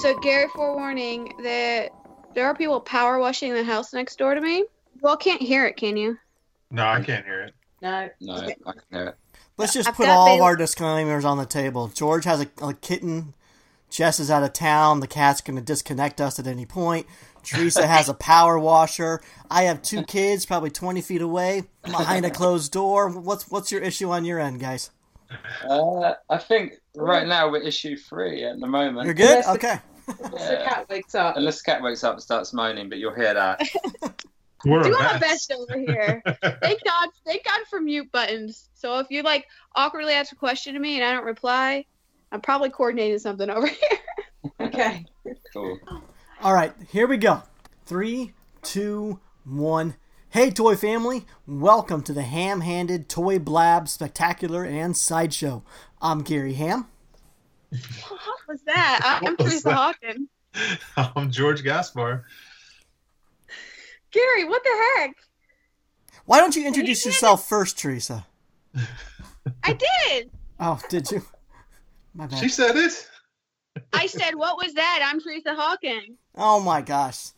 So Gary, forewarning that there are people power washing the house next door to me. You all can't hear it, can you? No, I can't hear it. No. No, Okay. I can hear it. Let's just I've put got all of our disclaimers on the table. George has a, a kitten. Jess is out of town. The cat's going to disconnect us at any point. Teresa has a power washer. I have two kids, probably 20 feet away, behind a closed door. What's what's your issue on your end, guys? Uh, I think right now we're issue three at the moment. You're good? Yes, the- Okay. Once the cat wakes up. Unless the cat wakes up and starts moaning, but you'll hear that. We're Do a my best over here. thank God, thank God for mute buttons. So if you like awkwardly ask a question to me and I don't reply, I'm probably coordinating something over here. Okay. Cool. All right, here we go. Three, two, one. Hey, toy family! Welcome to the Ham Handed Toy Blab Spectacular and Sideshow. I'm Gary Ham. what was that? I- I'm Teresa that? Hawkins. I'm George Gaspar. Gary, what the heck? Why don't you introduce yourself first, Teresa? I did. Oh, did you? My bad. She said it. I said, what was that? I'm Teresa Hawkins. Oh my gosh.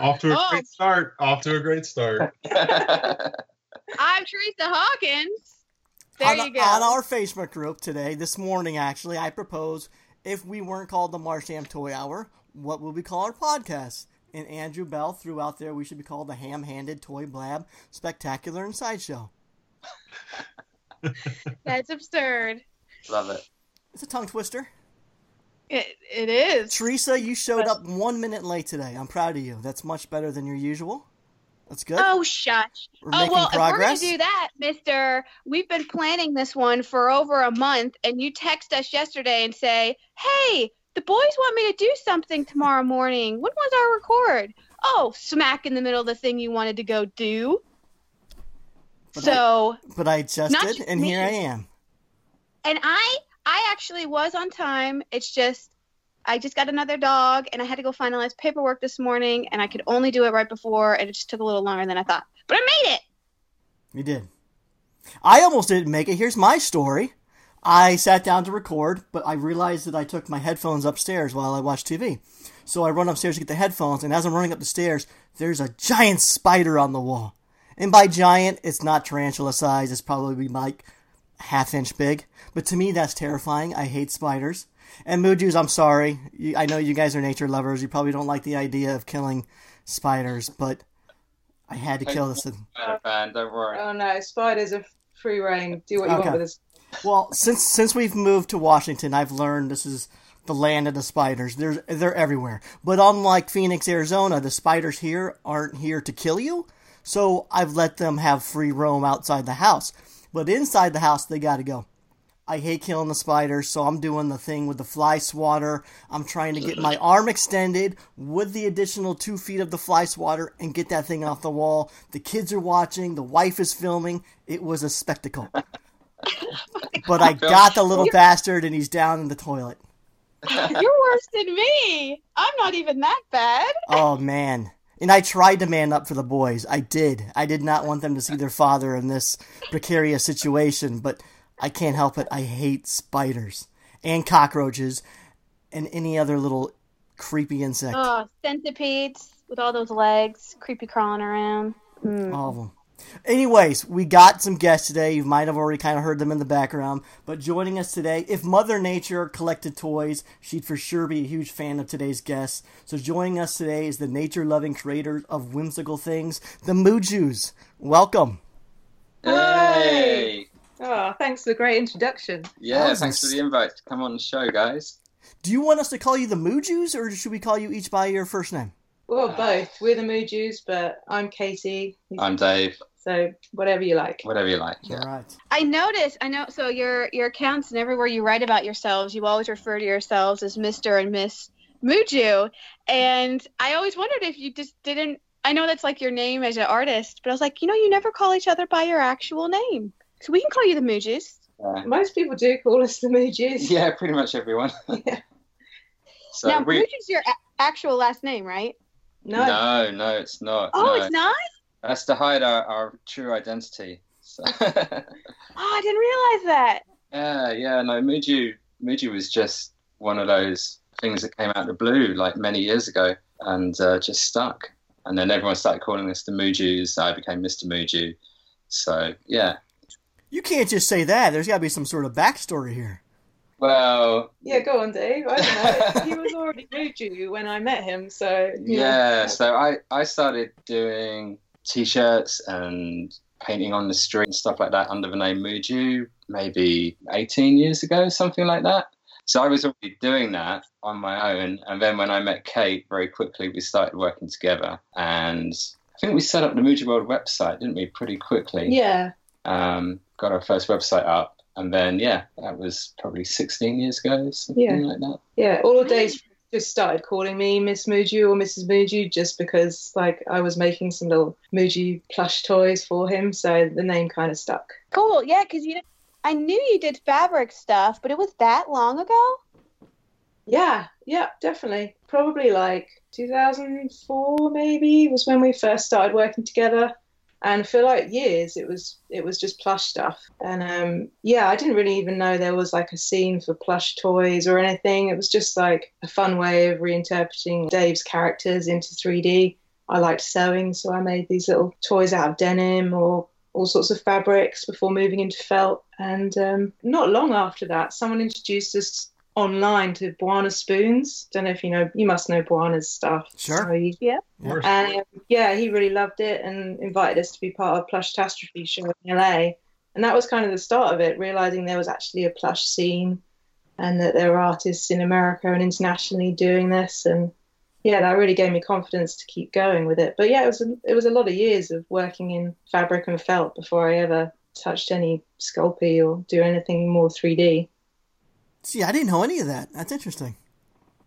Off to a Oh. great start. Off to a great start. I'm Teresa Hawkins. There on, you go. on our Facebook group today, this morning actually, I propose if we weren't called the Marsham Toy Hour, what would we call our podcast? And Andrew Bell threw out there we should be called the Ham Handed Toy Blab Spectacular and Sideshow. That's absurd. Love it. It's a tongue twister. It, it is. Teresa, you showed up one minute late today. I'm proud of you. That's much better than your usual. That's good. Oh, shush. We're oh, making well, progress. if we're going to do that, mister, we've been planning this one for over a month, and you text us yesterday and say, hey, the boys want me to do something tomorrow morning. When was our record? Oh, smack in the middle of the thing you wanted to go do. But so, but I just Not did, just and me. here I am. and I, I actually was on time. It's just, I just got another dog, and I had to go finalize paperwork this morning, and I could only do it right before, and it just took a little longer than I thought. But I made it. You did. I almost didn't make it. Here's my story. I sat down to record, but I realized that I took my headphones upstairs while I watched TV. So I run upstairs to get the headphones, and as I'm running up the stairs, there's a giant spider on the wall. And by giant, it's not tarantula size, it's probably like half inch big. But to me, that's terrifying. I hate spiders. And Mujus, I'm sorry. You, I know you guys are nature lovers. You probably don't like the idea of killing spiders, but I had to kill this. thing. Fan, don't worry. Oh no, spiders are free reign. Do what you Okay. want with us. Well, since since we've moved to Washington, I've learned this is the land of the spiders. There's they're everywhere. But unlike Phoenix, Arizona, the spiders here aren't here to kill you. So I've let them have free roam outside the house. But inside the house, they got to go. I hate killing the spiders, so I'm doing the thing with the fly swatter. I'm trying to get my arm extended with the additional two feet of the fly swatter and get that thing off the wall. The kids are watching. The wife is filming. It was a spectacle. But I got the little bastard, and he's down in the toilet. You're worse than me. I'm not even that bad. Oh man. And I tried to man up for the boys. I did. I did not want them to see their father in this precarious situation, but I can't help it. I hate spiders and cockroaches and any other little creepy insect. Oh, centipedes with all those legs, creepy crawling around. Mm. All of them. Anyways, we got some guests today. You might have already kind of heard them in the background. But joining us today, if Mother Nature collected toys, she'd for sure be a huge fan of today's guests. So joining us today is the nature loving creator of whimsical things, the Mujus. Welcome. Hey! Oh, thanks for the great introduction. Yeah, That thanks for the invite to come on the show, guys. Do you want us to call you the Mujus, or should we call you each by your first name? Well, both. We're the Mujus, but I'm Katie. I'm Dave. So whatever you like. Whatever you like. Yeah. Right. I noticed. I know. So your your accounts and everywhere you write about yourselves, you always refer to yourselves as Mister and Miss Muju, and I always wondered if you just didn't. I know that's like your name as an artist, but I was like, you know, you never call each other by your actual name, so we can call you the Mujus. Yeah. Most people do call us the Mujus. Yeah, pretty much everyone. Yeah. so now, we Muju's your a- actual last name, right? No. no, no, it's not. Oh, no. it's not. That's to hide our, our true identity. So Oh, I didn't realize that. yeah, yeah, no, Muju Muju was just one of those things that came out of the blue like many years ago and uh, just stuck. And then everyone started calling us the Mujus. I became Mr. Muju. So yeah. You can't just say that. There's got to be some sort of backstory here. Well, Yeah, go on, Dave. I don't know. he was already Muju when I met him, so yeah. So I I started doing t-shirts and painting on the street and stuff like that under the name Muju maybe 18 years ago, something like that. So I was already doing that on my own, and then when I met Kate, very quickly we started working together, and I think we set up the Muju World website, didn't we? Pretty quickly. yeah. Um, got our first website up, and then yeah, that was probably 16 years ago, something Yeah. like that. Yeah, all of Dave's just started calling me Miss Muju or Mrs. Muju just because like I was making some little Muju plush toys for him, so the name kind of stuck. Cool. Yeah, because you know, I knew you did fabric stuff, but it was that long ago. Yeah, yeah, definitely. Probably like 2004 maybe was when we first started working together. And for like years it was it was just plush stuff. And um yeah, I didn't really even know there was like a scene for plush toys or anything. It was just like a fun way of reinterpreting Dave's characters into 3D. I liked sewing, so I made these little toys out of denim or all sorts of fabrics before moving into felt. And um, not long after that, someone introduced us online to Bwana Spoons. Don't know if you know, you must know Bwana's stuff. Sure. So he- Of course. and um, yeah, he really loved it and invited us to be part of Plush Catastrophe show in LA. And that was kind of the start of it, realizing there was actually a plush scene and that there were artists in America and internationally doing this. And yeah, that really gave me confidence to keep going with it. But yeah, it was a, it was a lot of years of working in fabric and felt before I ever touched any Sculpey or do anything more 3D. See, I didn't know any of that. That's interesting.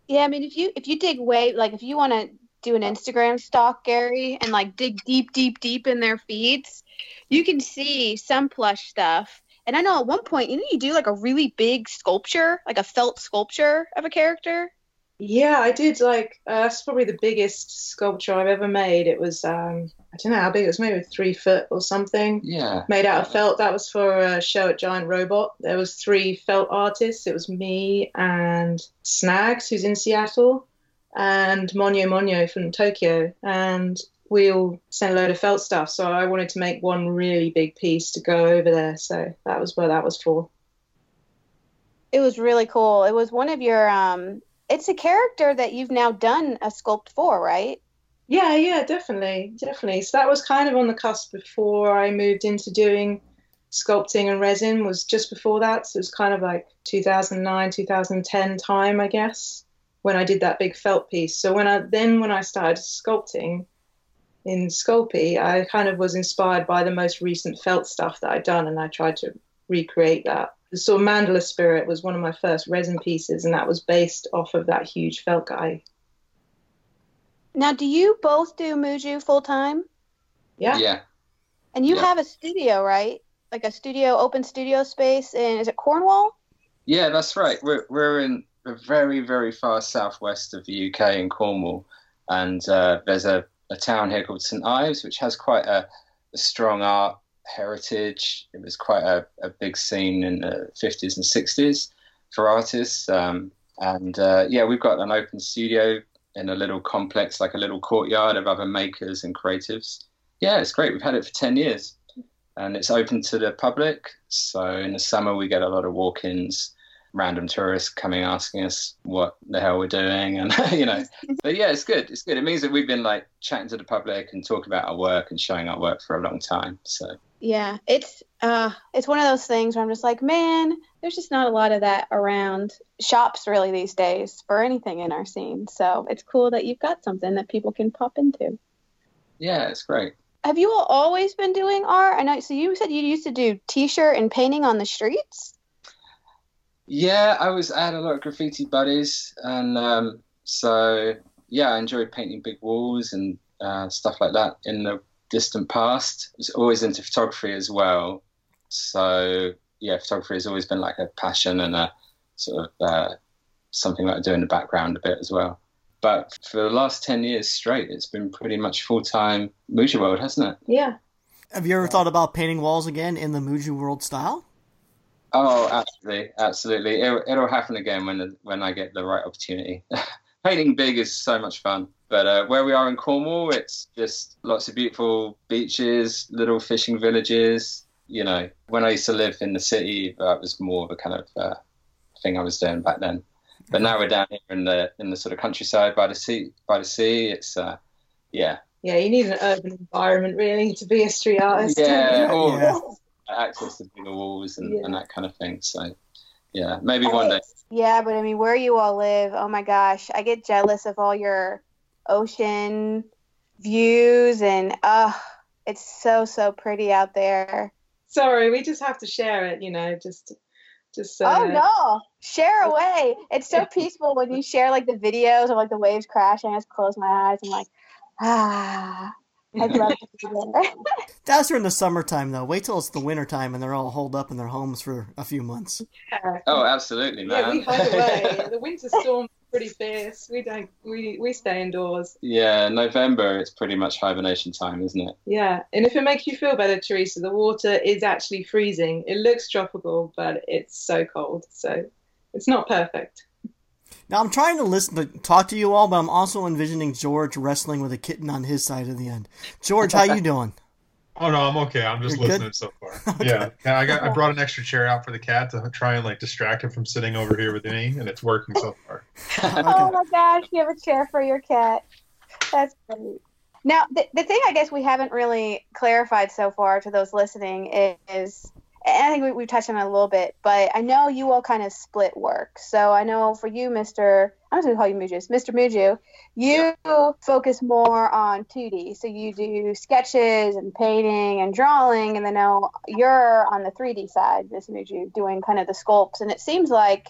Yeah, I mean, if you if you dig way like if you want to do an Instagram stalk, Gary, and like dig deep, deep, deep in their feeds, you can see some plush stuff. And I know at one point, you know, you do like a really big sculpture, like a felt sculpture of a character. Yeah, I did like uh, that's probably the biggest sculpture I've ever made. It was um, I don't know how big it was, maybe three foot or something. Yeah. Made out of felt. That was for a show at Giant Robot. There was three felt artists. It was me and Snags, who's in Seattle, and Monyo Monyo from Tokyo. And we all sent a load of felt stuff. So I wanted to make one really big piece to go over there. So that was what that was for. It was really cool. It was one of your um it's a character that you've now done a sculpt for, right? Yeah, yeah, definitely, definitely. So that was kind of on the cusp before I moved into doing sculpting and resin. Was just before that, so it was kind of like 2009, 2010 time, I guess, when I did that big felt piece. So when I then when I started sculpting in Sculpey, I kind of was inspired by the most recent felt stuff that I'd done, and I tried to recreate that. The sort mandala spirit was one of my first resin pieces, and that was based off of that huge felt guy. Now, do you both do Muju full time? Yeah. Yeah. And you Yeah. have a studio, right? Like a studio, open studio space in is it Cornwall? Yeah, that's right. We're we're in the very very far southwest of the UK in Cornwall, and uh, there's a, a town here called St Ives, which has quite a, a strong art heritage. It was quite a, a big scene in the 50s and 60s for artists, um, and uh, yeah, we've got an open studio in a little complex, like a little courtyard of other makers and creatives. Yeah, it's great. We've had it for 10 years and it's open to the public. So in the summer, we get a lot of walk ins, random tourists coming asking us what the hell we're doing. And, you know, but yeah, it's good. It's good. It means that we've been like chatting to the public and talking about our work and showing our work for a long time. So Yeah, it's uh it's one of those things where I'm just like, man, there's just not a lot of that around shops really these days for anything in our scene. So it's cool that you've got something that people can pop into. yeah, it's great. Have you all always been doing art? I know so you said you used to do t-shirt and painting on the streets? Yeah, I was I had a lot of graffiti buddies, and um, so yeah, I enjoyed painting big walls and uh, stuff like that in the distant past. I was always into photography as well, so yeah, photography has always been like a passion and a sort of uh, something that I do in the background a bit as well. But for the last ten years straight, it's been pretty much full time Muju World, hasn't it? Yeah. Have you ever thought about painting walls again in the Muju World style? Oh, absolutely, absolutely. It'll, it'll happen again when the, when I get the right opportunity. Painting big is so much fun, but uh, where we are in Cornwall, it's just lots of beautiful beaches, little fishing villages. You know, when I used to live in the city, that was more of a kind of uh, thing I was doing back then. But now we're down here in the in the sort of countryside by the sea. By the sea, it's uh, yeah, Yeah, you need an urban environment really to be a street artist. yeah, or Yeah. access to bigger walls and, Yeah. and that kind of thing. So yeah, maybe one day. Yeah, but I mean, where you all live, oh my gosh, I get jealous of all your ocean views, and uh, it's so so pretty out there. Sorry, we just have to share it, you know, just just uh, oh no, share away. It's so peaceful when you share like the videos of like the waves crashing. I just close my eyes. I'm like, ah, I'd love to be there. That's during the summertime, though. Wait till it's the wintertime and they're all holed up in their homes for a few months. yeah. Oh, absolutely, man. Yeah, we hide away. the winter storm's pretty fierce. We don't we we stay indoors. yeah, November. It's pretty much hibernation time, isn't it? Yeah. And if it makes you feel better, Teresa, the water is actually freezing. It looks tropical, but it's so cold. So it's not perfect. Now I'm trying to listen to talk to you all, but I'm also envisioning George wrestling with a kitten on his side of the end. George, how you doing? Oh no, I'm okay. I'm just You're good? listening so far. Yeah, yeah. I got I brought an extra chair out for the cat to try and like distract him from sitting over here with me, and it's working so far. Oh my gosh, you have a chair for your cat. That's great. Now, the, the thing I guess we haven't really clarified so far to those listening is, and I think we, we've touched on it a little bit, but I know you all kind of split work. So I know for you, Mr. I'm just going to call you Muju, Mr. Muju, you focus more on 2D. So you do sketches and painting and drawing, and then now you're on the 3D side, Miss Muju, doing kind of the sculpts. And it seems like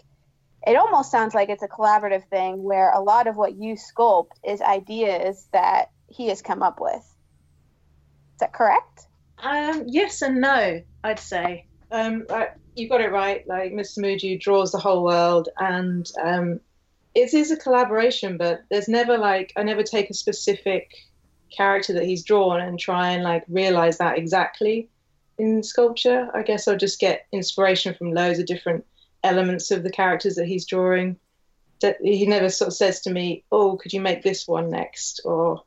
it almost sounds like it's a collaborative thing where a lot of what you sculpt is ideas that he has come up with. Is that correct? Um, yes and no, I'd say. Um, right, you got it right. Like Mr. Muju draws the whole world, and um, it is a collaboration. But there's never like I never take a specific character that he's drawn and try and like realize that exactly in sculpture. I guess I'll just get inspiration from loads of different elements of the characters that he's drawing. He never sort of says to me, "Oh, could you make this one next?" Or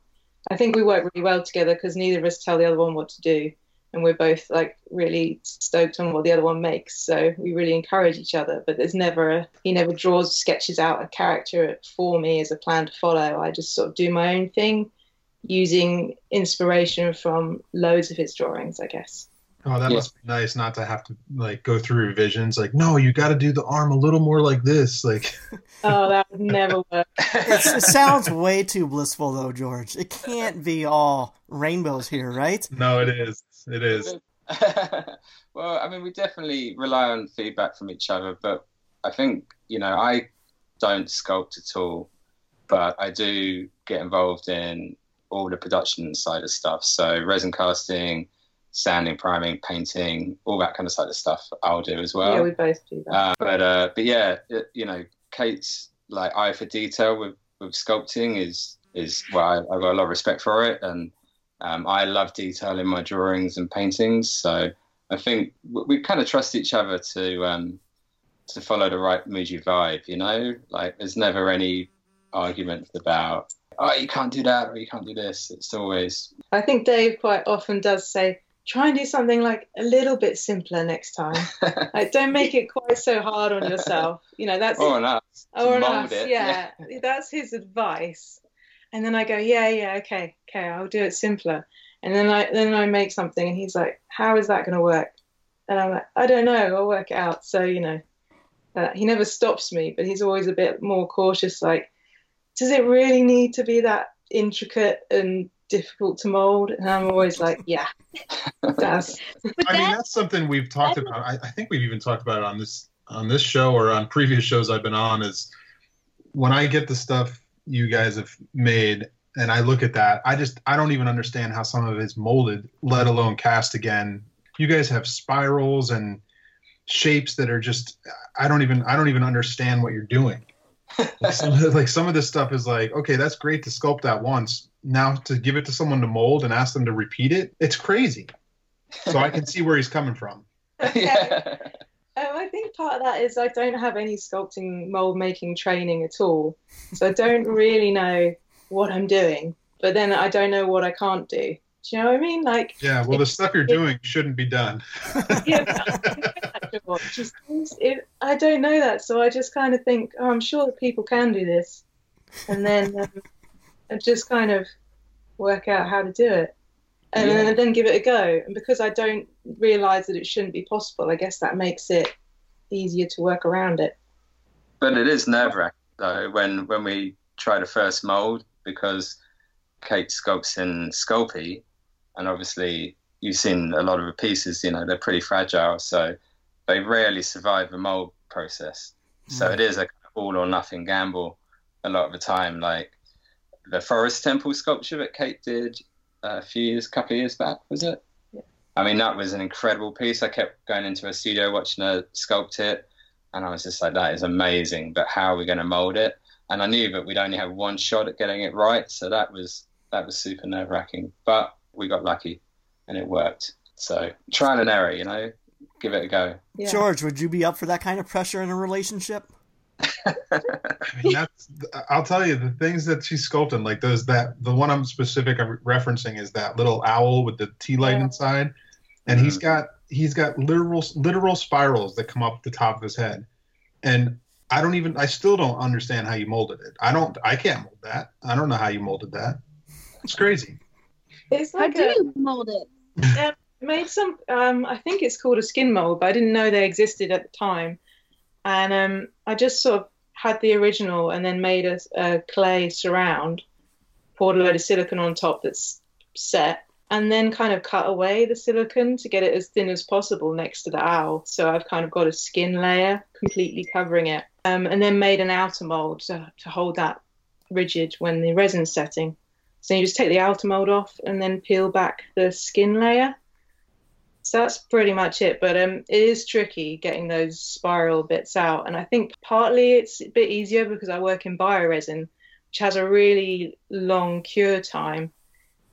I think we work really well together because neither of us tell the other one what to do, and we're both like really stoked on what the other one makes. So we really encourage each other. But there's never a, he never draws sketches out a character for me as a plan to follow. I just sort of do my own thing, using inspiration from loads of his drawings, I guess. Oh, that Yeah. must be nice not to have to like go through revisions. Like, no, you got to do the arm a little more like this. Like, Oh, that would never work. It sounds way too blissful, though, George. It can't be all rainbows here, right? no, it is. It is. well, I mean, we definitely rely on feedback from each other, but I think, you know, I don't sculpt at all, but I do get involved in all the production side of stuff. So, resin casting, sanding, priming, painting, all that kind of side of stuff I'll do as well. yeah, we both do that. Uh, but uh, but yeah, it, you know, Kate's like eye for detail with, with sculpting is is well, I, I've got a lot of respect for it, and um, I love detail in my drawings and paintings. So I think we, we kind of trust each other to um, to follow the right Muju vibe. You know, like there's never any arguments about oh you can't do that or you can't do this. It's always I think Dave quite often does say, try and do something like a little bit simpler next time. Like, don't make it quite so hard on yourself. You know, that's oh no, or mold enough. it, Yeah, that's his advice. And then I go, yeah, yeah, okay, okay, I'll do it simpler. And then I then I make something, and he's like, how is that going to work? And I'm like, I don't know, I'll work it out. So you know, uh, he never stops me, but he's always a bit more cautious. Like, does it really need to be that intricate and difficult to mold? And I'm always like, yeah, it does. I mean, that's something we've talked about. I, I think we've even talked about it on this on this show or on previous shows I've been on. Is when I get the stuff you guys have made and I look at that, I just I don't even understand how some of it's molded, let alone cast again. You guys have spirals and shapes that are just I don't even I don't even understand what you're doing. Like some, of, like some of this stuff is like, okay, that's great to sculpt that once. Now to give it to someone to mold and ask them to repeat it, it's crazy. So I can see where he's coming from. yeah. Part of that is I don't have any sculpting mold making training at all, so I don't really know what I'm doing. But then I don't know what I can't do. Do you know what I mean? Like, Yeah, well, the stuff you're doing shouldn't be done. yeah, just it, I don't know that, so I just kind of think, oh, I'm sure that people can do this, and then um, I just kind of work out how to do it, and then, then give it a go. And because I don't realize that it shouldn't be possible, I guess that makes it easier to work around it. But it is nerve wracking though when when we try to first mold because Kate sculpts in Sculpey, and obviously you've seen a lot of the pieces. You know they're pretty fragile, so they rarely survive the mold process. So Mm. it is a all or nothing gamble a lot of the time. Like the Forest Temple sculpture that Kate did a few years, a couple of years back, was it? Yeah. I mean, that was an incredible piece. I kept going into a studio watching her sculpt it, and I was just like, that is amazing. But how are we going to mold it? And I knew that we'd only have one shot at getting it right, so that was that was super nerve wracking. But we got lucky, and it worked. So trial and error, you know, give it a go. Yeah. George, would you be up for that kind of pressure in a relationship? I mean, that's, I'll tell you the things that she's sculpting, like those that the one I'm specific I'm referencing is that little owl with the tea light Yeah. inside, and he's got he's got literal literal spirals that come up the top of his head, and I don't even I still don't understand how you molded it. I don't I can't mold that. I don't know how you molded that. It's crazy. It's How like do you mold it? I made some. Um, I think it's called a skin mold, but I didn't know they existed at the time. And um, I just sort of had the original and then made a, a clay surround, poured a load of silicone on top that's set, and then kind of cut away the silicone to get it as thin as possible next to the owl. So I've kind of got a skin layer completely covering it, um, and then made an outer mold to, to hold that rigid when the resin's setting. So you just take the outer mold off and then peel back the skin layer. So that's pretty much it. But um, it is tricky getting those spiral bits out. And I think partly it's a bit easier because I work in bioresin, which has a really long cure time.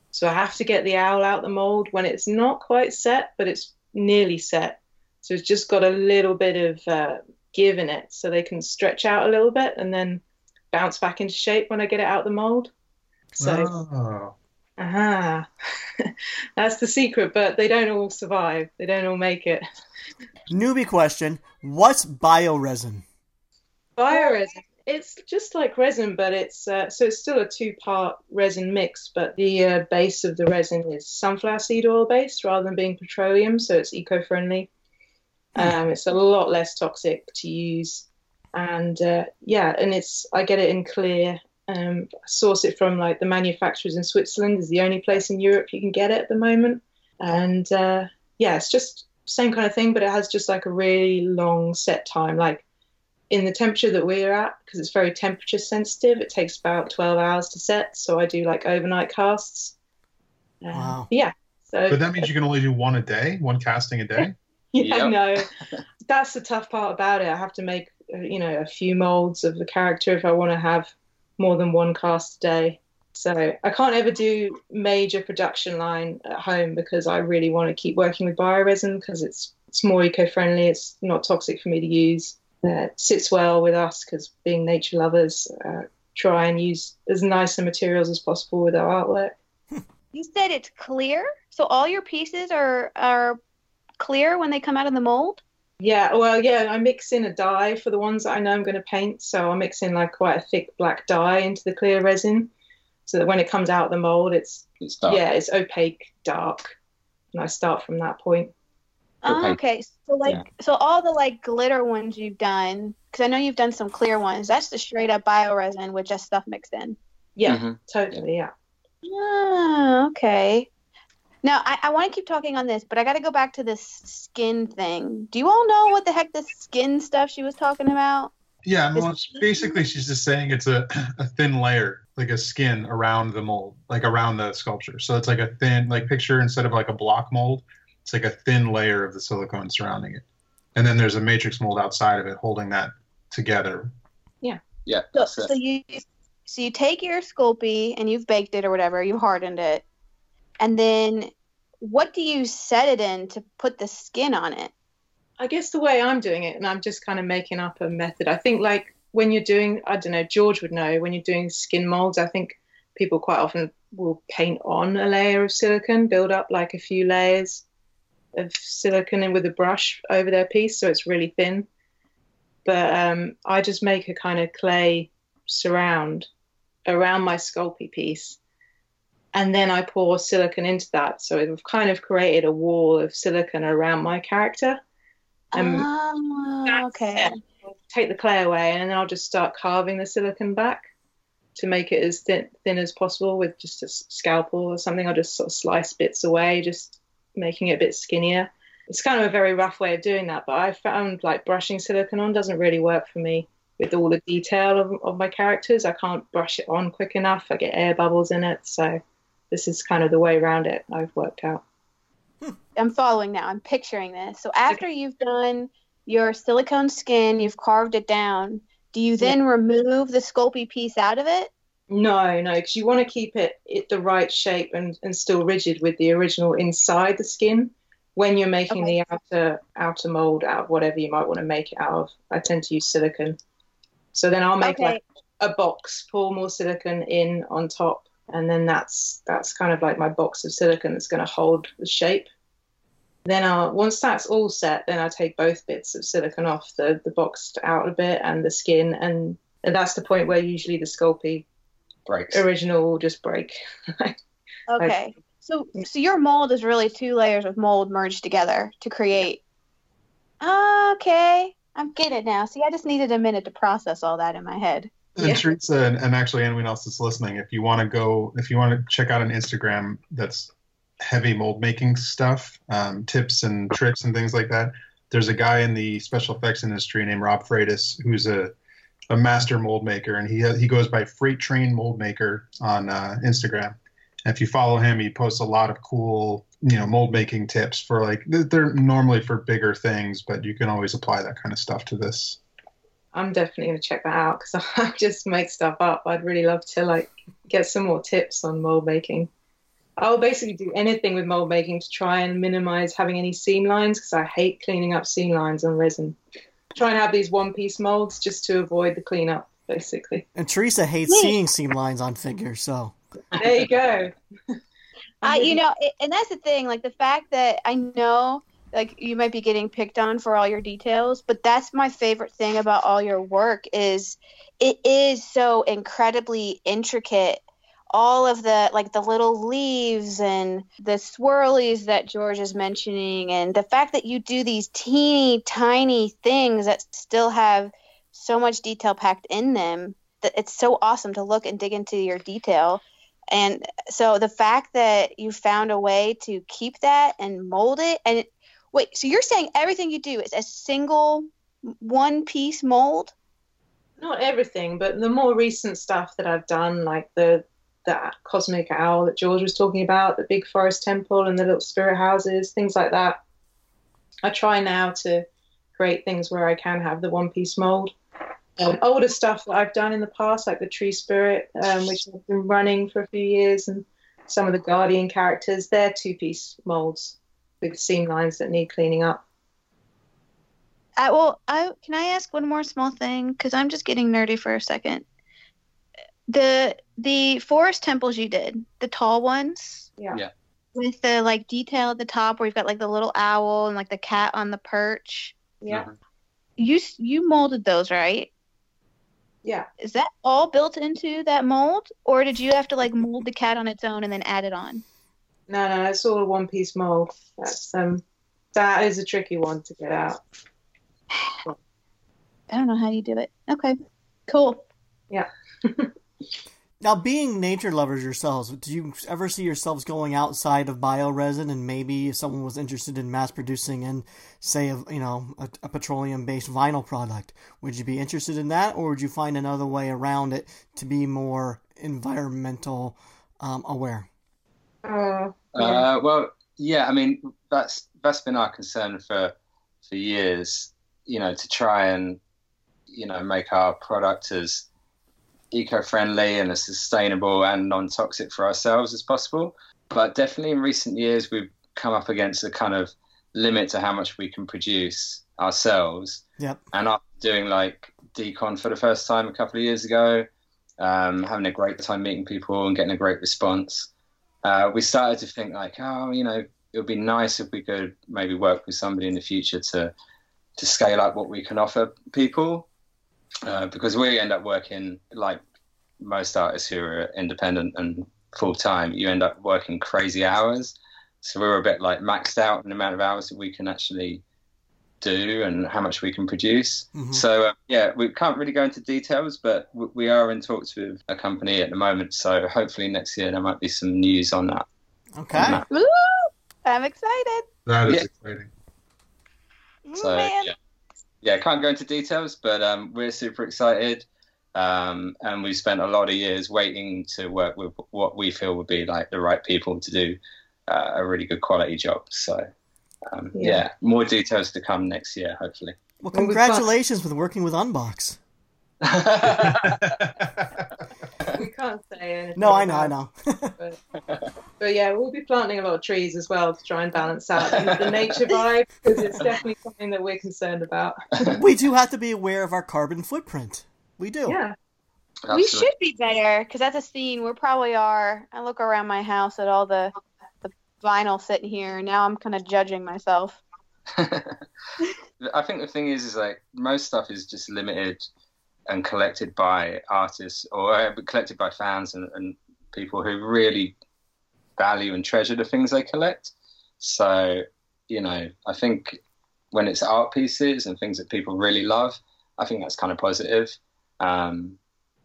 So I have to get the owl out the mold when it's not quite set, but it's nearly set. So it's just got a little bit of uh, give in it so they can stretch out a little bit and then bounce back into shape when I get it out the mold. So. Oh. Aha. That's the secret, but they don't all survive. They don't all make it. Newbie question: What's bioresin? Bioresin. It's just like resin, but it's uh, so it's still a two-part resin mix. But the uh, base of the resin is sunflower seed oil based rather than being petroleum, so it's eco-friendly. Um, it's a lot less toxic to use, and uh, yeah, and it's I get it in clear. Um, I source it from like the manufacturers in Switzerland is the only place in Europe you can get it at the moment, and uh, yeah, it's just same kind of thing, but it has just like a really long set time, like in the temperature that we're at, because it's very temperature sensitive, it takes about 12 hours to set. So I do like overnight casts. Um, Wow. Yeah. So But that means you can only do one a day, one casting a day. yeah, Yep. no, that's the tough part about it. I have to make, uh, you know, a few molds of the character if I want to have more than one cast a day. So I can't ever do major production line at home because I really want to keep working with bioresin because it's it's more eco-friendly. It's not toxic for me to use. Uh, it sits well with us because being nature lovers, uh, try and use as nicer materials as possible with our artwork. You said it's clear, so all your pieces are are clear when they come out of the mold. Yeah, well, yeah, I mix in a dye for the ones that I know I'm going to paint. So I mix in like quite a thick black dye into the clear resin, so that when it comes out of the mold, it's It's dark. yeah, it's opaque, dark, and I start from that point. Oh, Okay. okay, so like, Yeah. so all the like glitter ones you've done, because I know you've done some clear ones. That's the straight up bio resin with just stuff mixed in. Yeah, Mhm. totally. Yeah. Oh, okay. Now I, I want to keep talking on this, but I got to go back to this skin thing. Do you all know what the heck this skin stuff she was talking about? Yeah, well, basically she's just saying it's a, a thin layer, like a skin around the mold, like around the sculpture. So it's like a thin, like picture instead of like a block mold, it's like a thin layer of the silicone surrounding it. And then there's a matrix mold outside of it holding that together. Yeah, So, so you so you take your Sculpey and you've baked it or whatever, you hardened it, and then what do you set it in to put the skin on it? I guess the way I'm doing it, and I'm just kind of making up a method. I think like when you're doing, I don't know, George would know when you're doing skin molds. I think people quite often will paint on a layer of silicone, build up like a few layers of silicone and with a brush over their piece, so it's really thin. But um, I just make a kind of clay surround around my Sculpey piece, and then I pour silicone into that. So I've kind of created a wall of silicone around my character. Um, oh, okay. Take the clay away, and then I'll just start carving the silicone back to make it as thin, thin as possible with just a scalpel or something. I'll just sort of slice bits away, just making it a bit skinnier. It's kind of a very rough way of doing that, but I found like brushing silicone on doesn't really work for me with all the detail of, of my characters. I can't brush it on quick enough. I get air bubbles in it. So this is kind of the way around it I've worked out. Hmm. I'm following now. I'm picturing this. So after you've done your silicone skin, you've carved it down. Do you then yeah. remove the Sculpey piece out of it? No, no, because you want to keep it, it the right shape and, and still rigid with the original inside the skin. When you're making okay. the outer outer mold out of whatever you might want to make it out of, I tend to use silicone. So then I'll make okay. like a box, pour more silicone in on top, and then that's that's kind of like my box of silicone that's going to hold the shape. Then I'll, once that's all set, then I take both bits of silicone off the, the box out a bit and the skin, and, and that's the point where usually the Sculpey breaks. original will just break. okay. So so your mold is really two layers of mold merged together to create. Okay, I'm getting it now. See, I just needed a minute to process all that in my head. And yeah. Teresa, and, and actually anyone else that's listening, if you want to go, if you want to check out an Instagram that's heavy mold making stuff, um, tips and tricks and things like that. There's a guy in the special effects industry named Rob Freitas who's a, a master mold maker, and he he goes by Freight Train Mold Maker on uh, Instagram. And if you follow him, he posts a lot of cool, you know, mold making tips for like they're normally for bigger things, but you can always apply that kind of stuff to this. I'm definitely gonna check that out because I just make stuff up. I'd really love to like get some more tips on mold making. I'll basically do anything with mold making to try and minimize having any seam lines because I hate cleaning up seam lines on resin. Try and have these one piece molds just to avoid the cleanup, basically. And Teresa hates seeing seam lines on figures, so. There you go. uh, you know, and that's the thing, like the fact that I know like you might be getting picked on for all your details but that's my favorite thing about all your work is it is so incredibly intricate. All of the like the little leaves and the swirlies that George is mentioning and the fact that you do these teeny tiny things that still have so much detail packed in them that it's so awesome to look and dig into your detail. And so the fact that you found a way to keep that and mold it and wait so you're saying everything you do is a single one piece mold not everything but the more recent stuff that i've done like the that cosmic owl that George was talking about, the big forest temple and the little spirit houses, things like that. I try now to create things where I can have the one piece mold. Um, older stuff that I've done in the past, like the tree spirit, um, which has been running for a few years, and some of the guardian characters, they're two piece molds with seam lines that need cleaning up. Uh, well, I, can I ask one more small thing? Because I'm just getting nerdy for a second the the forest temples you did, the tall ones. Yeah. Yeah. With the like detail at the top where you've got like the little owl and like the cat on the perch. Yeah. Mm-hmm. You you molded those, right? Yeah. Is that all built into that mold or did you have to like mold the cat on its own and then add it on? No, no, it's all a one piece mold. That's um that is a tricky one to get out. I don't know how you do it. Okay. Cool. Yeah. Now, being nature lovers yourselves, do you ever see yourselves going outside of bioresin and maybe if someone was interested in mass producing and say, a, you know, a, a petroleum-based vinyl product, would you be interested in that, or would you find another way around it to be more environmental um, aware? Uh, yeah. uh, well, yeah, I mean that's that's been our concern for for years. You know, to try and you know make our product as eco-friendly and as sustainable and non-toxic for ourselves as possible. But definitely in recent years, we've come up against a kind of limit to how much we can produce. ourselves. Yep. And after doing like DCon for the first time a couple of years ago, um, having a great time meeting people and getting a great response, uh, we started to think like, oh, you know, it would be nice if we could maybe work with somebody in the future to to scale up what we can offer people, uh, because we end up working like most artists who are independent and full time. You end up working crazy hours, so we were a bit like maxed out in the amount of hours that we can actually do and how much we can produce. Mhm. So uh, yeah, we can't really go into details, but w- we are in talks with a company at the moment. So hopefully next year there might be some news on that. Okay. on that. Woo! I'm excited. That is Yeah. exciting. So Man. yeah, yeah, can't go into details, but um, we're super excited. Um, and we've spent a lot of years waiting to work with what we feel would be like the right people to do uh, a really good quality job. So, um, Yeah. yeah. more details to come next year, hopefully. Well, Well, we've got- congratulations with working with Unbox. we can't say anything. No, I know, I know. it, But yeah, we'll be planting a lot of trees as well to try and balance out the, the nature vibe because it's definitely something that we're concerned about. we do have to be aware of our carbon footprint. We do. Yeah. We should be better because that's a scene we probably are. I look around my house at all the the vinyl sitting here. Now I'm kind of judging myself. I think the thing is, is like most stuff is just limited and collected by artists or uh, collected by fans and, and people who really value and treasure the things they collect. So, you know, I think when it's art pieces and things that people really love, I think that's kind of positive. Um,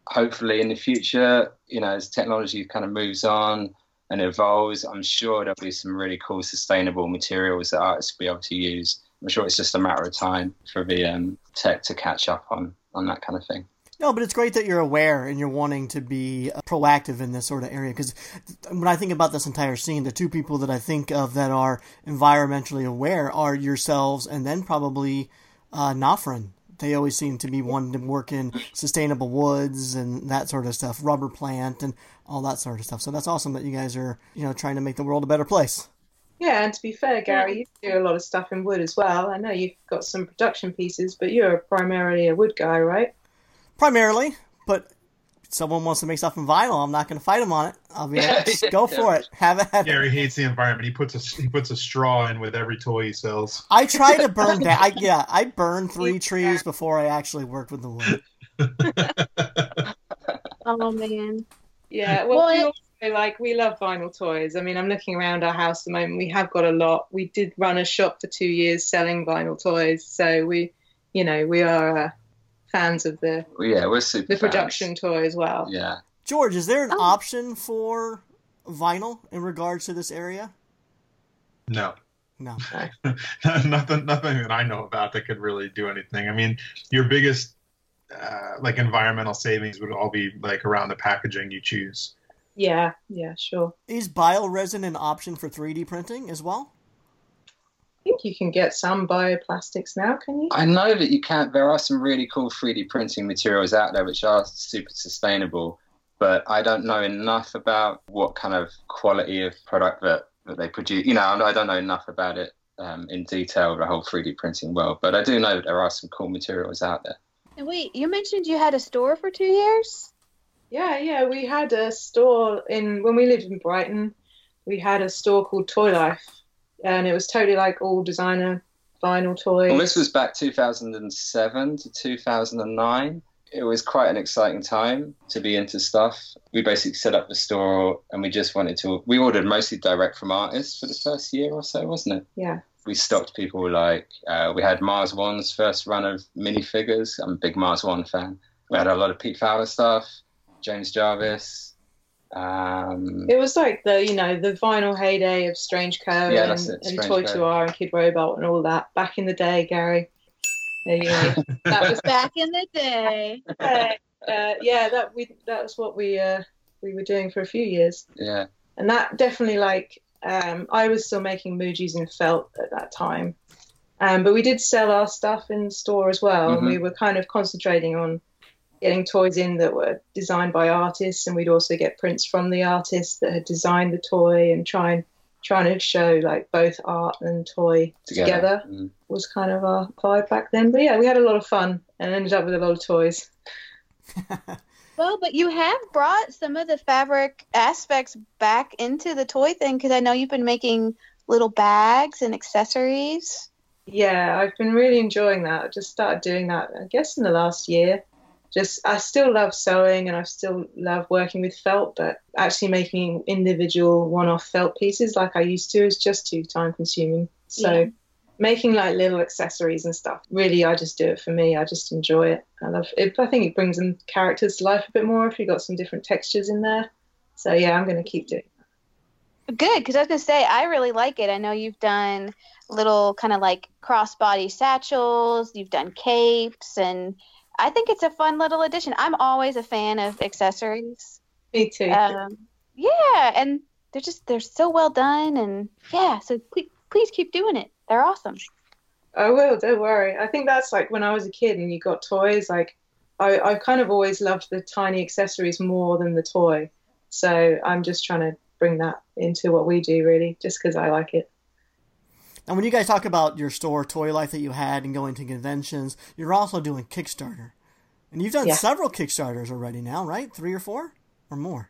hopefully, in the future, you know, as technology kind of moves on and evolves, I'm sure there'll be some really cool sustainable materials that artists will be able to use. I'm sure it's just a matter of time for the um, tech to catch up on on that kind of thing. No, but it's great that you're aware and you're wanting to be uh, proactive in this sort of area. Because when I think about this entire scene, the two people that I think of that are environmentally aware are yourselves and then probably uh, Nafrin. They always seem to be wanting to work in sustainable woods and that sort of stuff, rubber plant and all that sort of stuff. So that's awesome that you guys are, you know, trying to make the world a better place. Yeah, and to be fair, Gary, you do a lot of stuff in wood as well. I know you've got some production pieces, but you're primarily a wood guy, right? Primarily, but if someone wants to make stuff in vinyl, I'm not going to fight them on it. I'll be like, just go for it. Have it. Have it. Gary hates the environment. He puts a he puts a straw in with every toy he sells. I try to burn down. I, yeah, I burned three trees before I actually worked with the wood. Oh man. Yeah, well, Well, we it- also, like we love vinyl toys. I mean, I'm looking around our house at the moment. We have got a lot. We did run a shop for two years selling vinyl toys, so we, you know, we are uh, fans of the yeah, we're super the fans. production toy as well. Yeah. George, is there an Oh. option for vinyl in regards to this area? No, No. nothing nothing that I know about that could really do anything. I mean, your biggest uh, like environmental savings would all be like around the packaging you choose. Yeah, yeah, sure. Is bioresin an option for 3D printing as well? I think you can get some bioplastics now, can you? I know that you can't. There are some really cool 3D printing materials out there which are super sustainable, but I don't know enough about what kind of quality of product that, that they produce. You know, I don't know enough about it um, in detail, the whole 3D printing world, but I do know that there are some cool materials out there. And wait, you mentioned you had a store for two years. Yeah, yeah. We had a store in when we lived in Brighton. We had a store called Toy Life, and it was totally like all designer vinyl toys. Well, this was back 2007 to 2009. It was quite an exciting time to be into stuff. We basically set up the store and we just wanted to. We ordered mostly direct from artists for the first year or so, wasn't it? Yeah. We stocked people like, uh, we had Mars One's first run of minifigures. I'm a big Mars One fan. We had a lot of Pete Fowler stuff, James Jarvis. Um, It was like the you know the vinyl heyday of Strangeco Yeah, and, that's it, and Toy Co. to R and Kidrobot and all that back in the day, Gary. There you go. that was Back in the day. uh, yeah, that we that was what we uh, we were doing for a few years, yeah. and that definitely like um, I was still making Mujis in felt at that time, um, but we did sell our stuff in store as well, and Mhm. we were kind of concentrating on getting toys in that were designed by artists, and we'd also get prints from the artists that had designed the toy and try and trying to show like both art and toy Together. together, Mm. was kind of our vibe back then. But yeah, we had a lot of fun and ended up with a lot of toys. Well, but you have brought some of the fabric aspects back into the toy thing because I know you've been making little bags and accessories. Yeah, I've been really enjoying that. I just started doing that, I guess, in the last year. Just, I still love sewing and I still love working with felt, but actually making individual one off felt pieces like I used to is just too time consuming. So, Yeah. making like little accessories and stuff, really, I just do it for me. I just enjoy it. I love it. I think it brings them characters to life a bit more if you've got some different textures in there. So, yeah, I'm going to keep doing Good, because I was gonna say I really like it. I know you've done little kind of like crossbody satchels. You've done capes, and I think it's a fun little addition. I'm always a fan of accessories. Me too. Um, yeah, and they're just they're so well done, and yeah. So please, please keep doing it. They're awesome. I will, don't worry. I think that's like when I was a kid and you got toys, like I, I've kind of always loved the tiny accessories more than the toy. So I'm just trying to bring that into what we do, really, just because I like it. And when you guys talk about your store toy life that you had and going to conventions, you're also doing Kickstarter. And you've done Yeah. several Kickstarters already now, right? Three or four? Or more?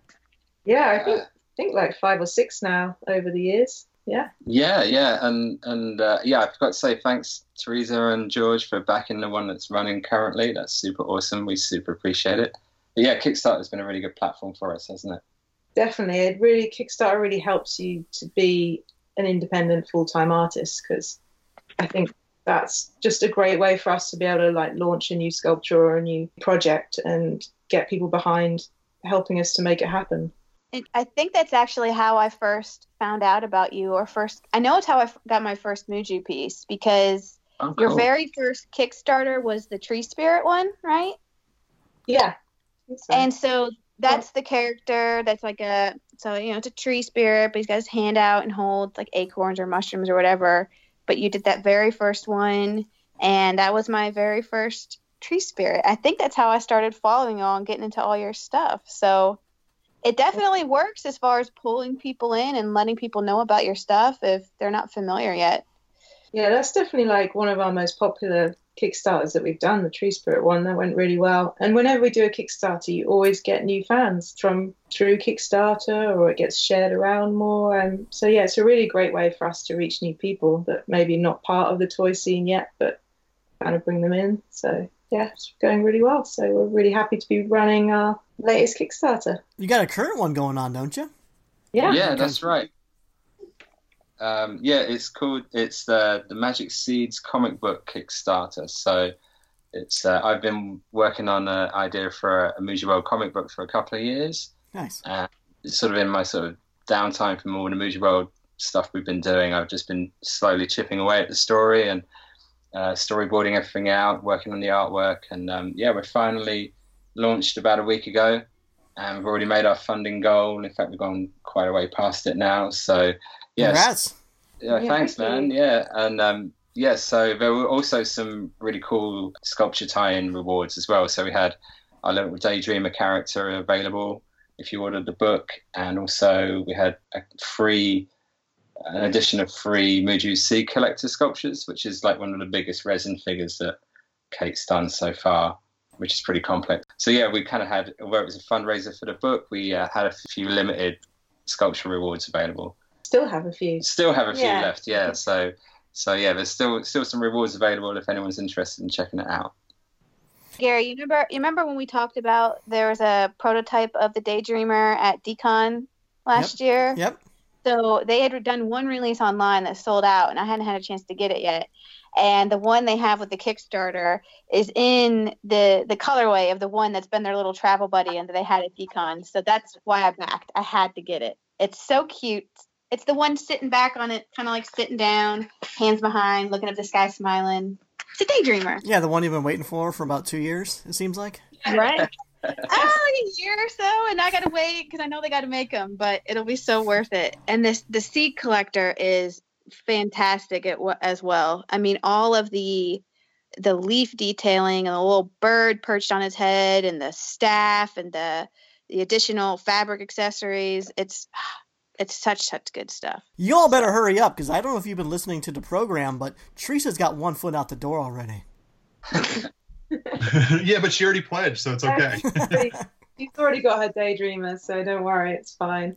Yeah, I think, think like five or six now over the years. Yeah. Yeah, yeah, and and uh, yeah, I forgot to say thanks Teresa and George for backing the one that's running currently. That's super awesome. We super appreciate it. But yeah, Kickstarter has been a really good platform for us, hasn't it? Definitely. It really, Kickstarter really helps you to be an independent full time artist because I think that's just a great way for us to be able to like launch a new sculpture or a new project and get people behind helping us to make it happen. I think that's actually how I first found out about you, or first. I know it's how I got my first Muju piece because Oh, your very first Kickstarter was the Tree Spirit one, right? Yeah. So- And so that's the character that's like a so you know it's a tree spirit, but he's got his hand out and holds like acorns or mushrooms or whatever. But you did that very first one, and that was my very first tree spirit. I think that's how I started following you all and getting into all your stuff. So it definitely works as far as pulling people in and letting people know about your stuff if they're not familiar yet. Yeah, that's definitely like one of our most popular Kickstarters that we've done, the Tree Spirit one. That went really well. And whenever we do a Kickstarter, you always get new fans from through Kickstarter or it gets shared around more. And so, yeah, it's a really great way for us to reach new people that maybe not part of the toy scene yet, but kind of bring them in. So, yeah, it's going really well. So, we're really happy to be running our latest Kickstarter. You got a current one going on, don't you? Yeah. yeah, that's right. Um, yeah, it's called it's the the Magic Seeds comic book Kickstarter. So it's uh, I've been working on an idea for a, a Muju World comic book for a couple of years. Nice. It's sort of in my sort of downtime from all the Muju World stuff we've been doing. I've just been slowly chipping away at the story and uh, storyboarding everything out, working on the artwork, and um, yeah, we're finally launched about a week ago, and we've already made our funding goal. In fact, we've gone quite a way past it now. So yes, Congrats. yeah, Yeah, thanks, man. Yeah, and um, yeah, so there were also some really cool sculpture tie-in rewards as well. So we had our little Daydreamer character available if you ordered the book, and also we had a free, an edition of free Muju Seed Collector sculptures, which is like one of the biggest resin figures that Kate's done so far. Which is pretty complex. So yeah, we kind of had where it was a fundraiser for the book. We uh, had a few limited sculpture rewards available Still have a few. still have a few Yeah. left yeah so so yeah there's still still some rewards available if anyone's interested in checking it out Gary, you remember you remember when we talked about there was a prototype of the Daydreamer at DCon last year? Yep. So they had done one release online that sold out, and I hadn't had a chance to get it yet. And the one they have with the Kickstarter is in the the colorway of the one that's been their little travel buddy and that they had at DCon. So that's why I backed. I had to get it. It's so cute. It's the one sitting back on it, kind of like sitting down, hands behind, looking up the sky, smiling. It's a daydreamer, Yeah, the one you've been waiting for for about two years, it seems like. right? oh, like a year or so, and I gotta wait because I know they gotta make them, but it'll be so worth it. And this the seed collector is fantastic at as well. I mean, all of the the leaf detailing and the little bird perched on his head and the staff and the the additional fabric accessories. It's it's such such good stuff. You all better hurry up because I don't know if you've been listening to the program, but Teresa's got one foot out the door already. yeah, but she already pledged, so it's okay. She's already got her daydreamer, so don't worry, it's fine.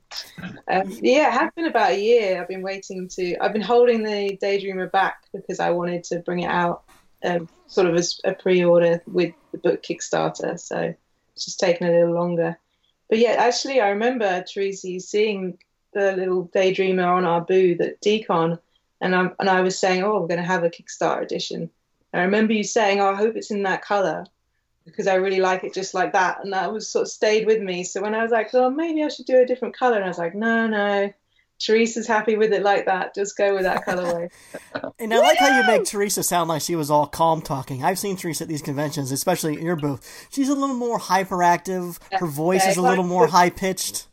Um, yeah, it has been about a year. I've been waiting to. I've been holding the daydreamer back because I wanted to bring it out, um, sort of as a pre-order with the book Kickstarter. So it's just taken a little longer. But yeah, actually, I remember Teresa seeing the little daydreamer on our booth at DCon, and I and I was saying, oh, we're going to have a Kickstarter edition. I remember you saying, oh, I hope it's in that color because I really like it just like that. And that was sort of stayed with me. So when I was like, oh, maybe I should do a different color, and I was like, no, no. Teresa's happy with it like that. Just go with that colorway. and I like how you make Teresa sound like she was all calm talking. I've seen Teresa at these conventions, especially in your booth. She's a little more hyperactive. Her voice is a little more high pitched.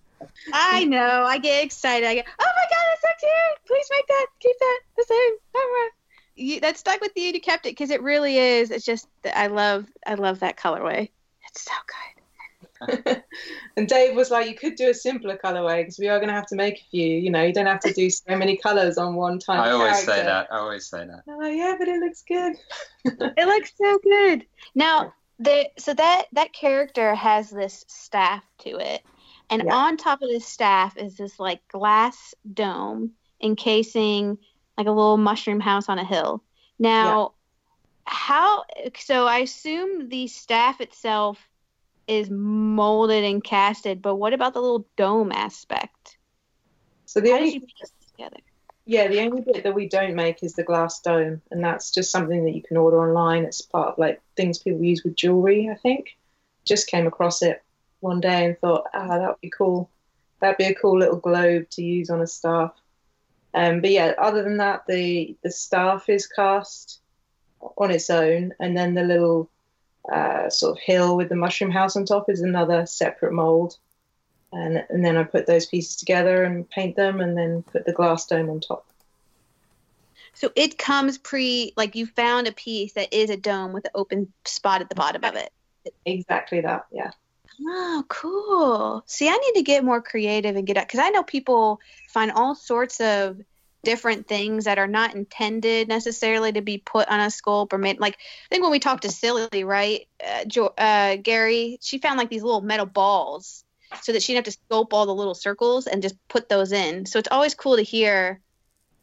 I mm. know. I get excited. I get, oh my god, that's so cute! Please make that, keep that the same. You, that stuck with you. You kept it because it really is. It's just I love, I love that colorway. It's so good. and Dave was like, you could do a simpler colorway because we are going to have to make a few. You know, you don't have to do so many colors on one time. I always character. say that. I always say that. Oh yeah, but it looks good. it looks so good. Now, the so that that character has this staff to it and yeah. on top of the staff is this like glass dome encasing like a little mushroom house on a hill. Now, yeah. how so I assume the staff itself is molded and casted, but what about the little dome aspect? So the how only together? Yeah, the only bit that we don't make is the glass dome, and that's just something that you can order online. It's part of like things people use with jewelry, I think. Just came across it one day and thought, ah, that would be cool. That'd be a cool little globe to use on a staff. Um, but yeah, other than that, the the staff is cast on its own, and then the little uh, sort of hill with the mushroom house on top is another separate mold. And, and then I put those pieces together and paint them, and then put the glass dome on top. So it comes pre, like you found a piece that is a dome with an open spot at the bottom of it. Exactly that, yeah. Oh, cool. See, I need to get more creative and get up because I know people find all sorts of different things that are not intended necessarily to be put on a sculpt or made. Like, I think when we talked to Silly, right, uh, jo- uh, Gary, she found like these little metal balls so that she didn't have to sculpt all the little circles and just put those in. So it's always cool to hear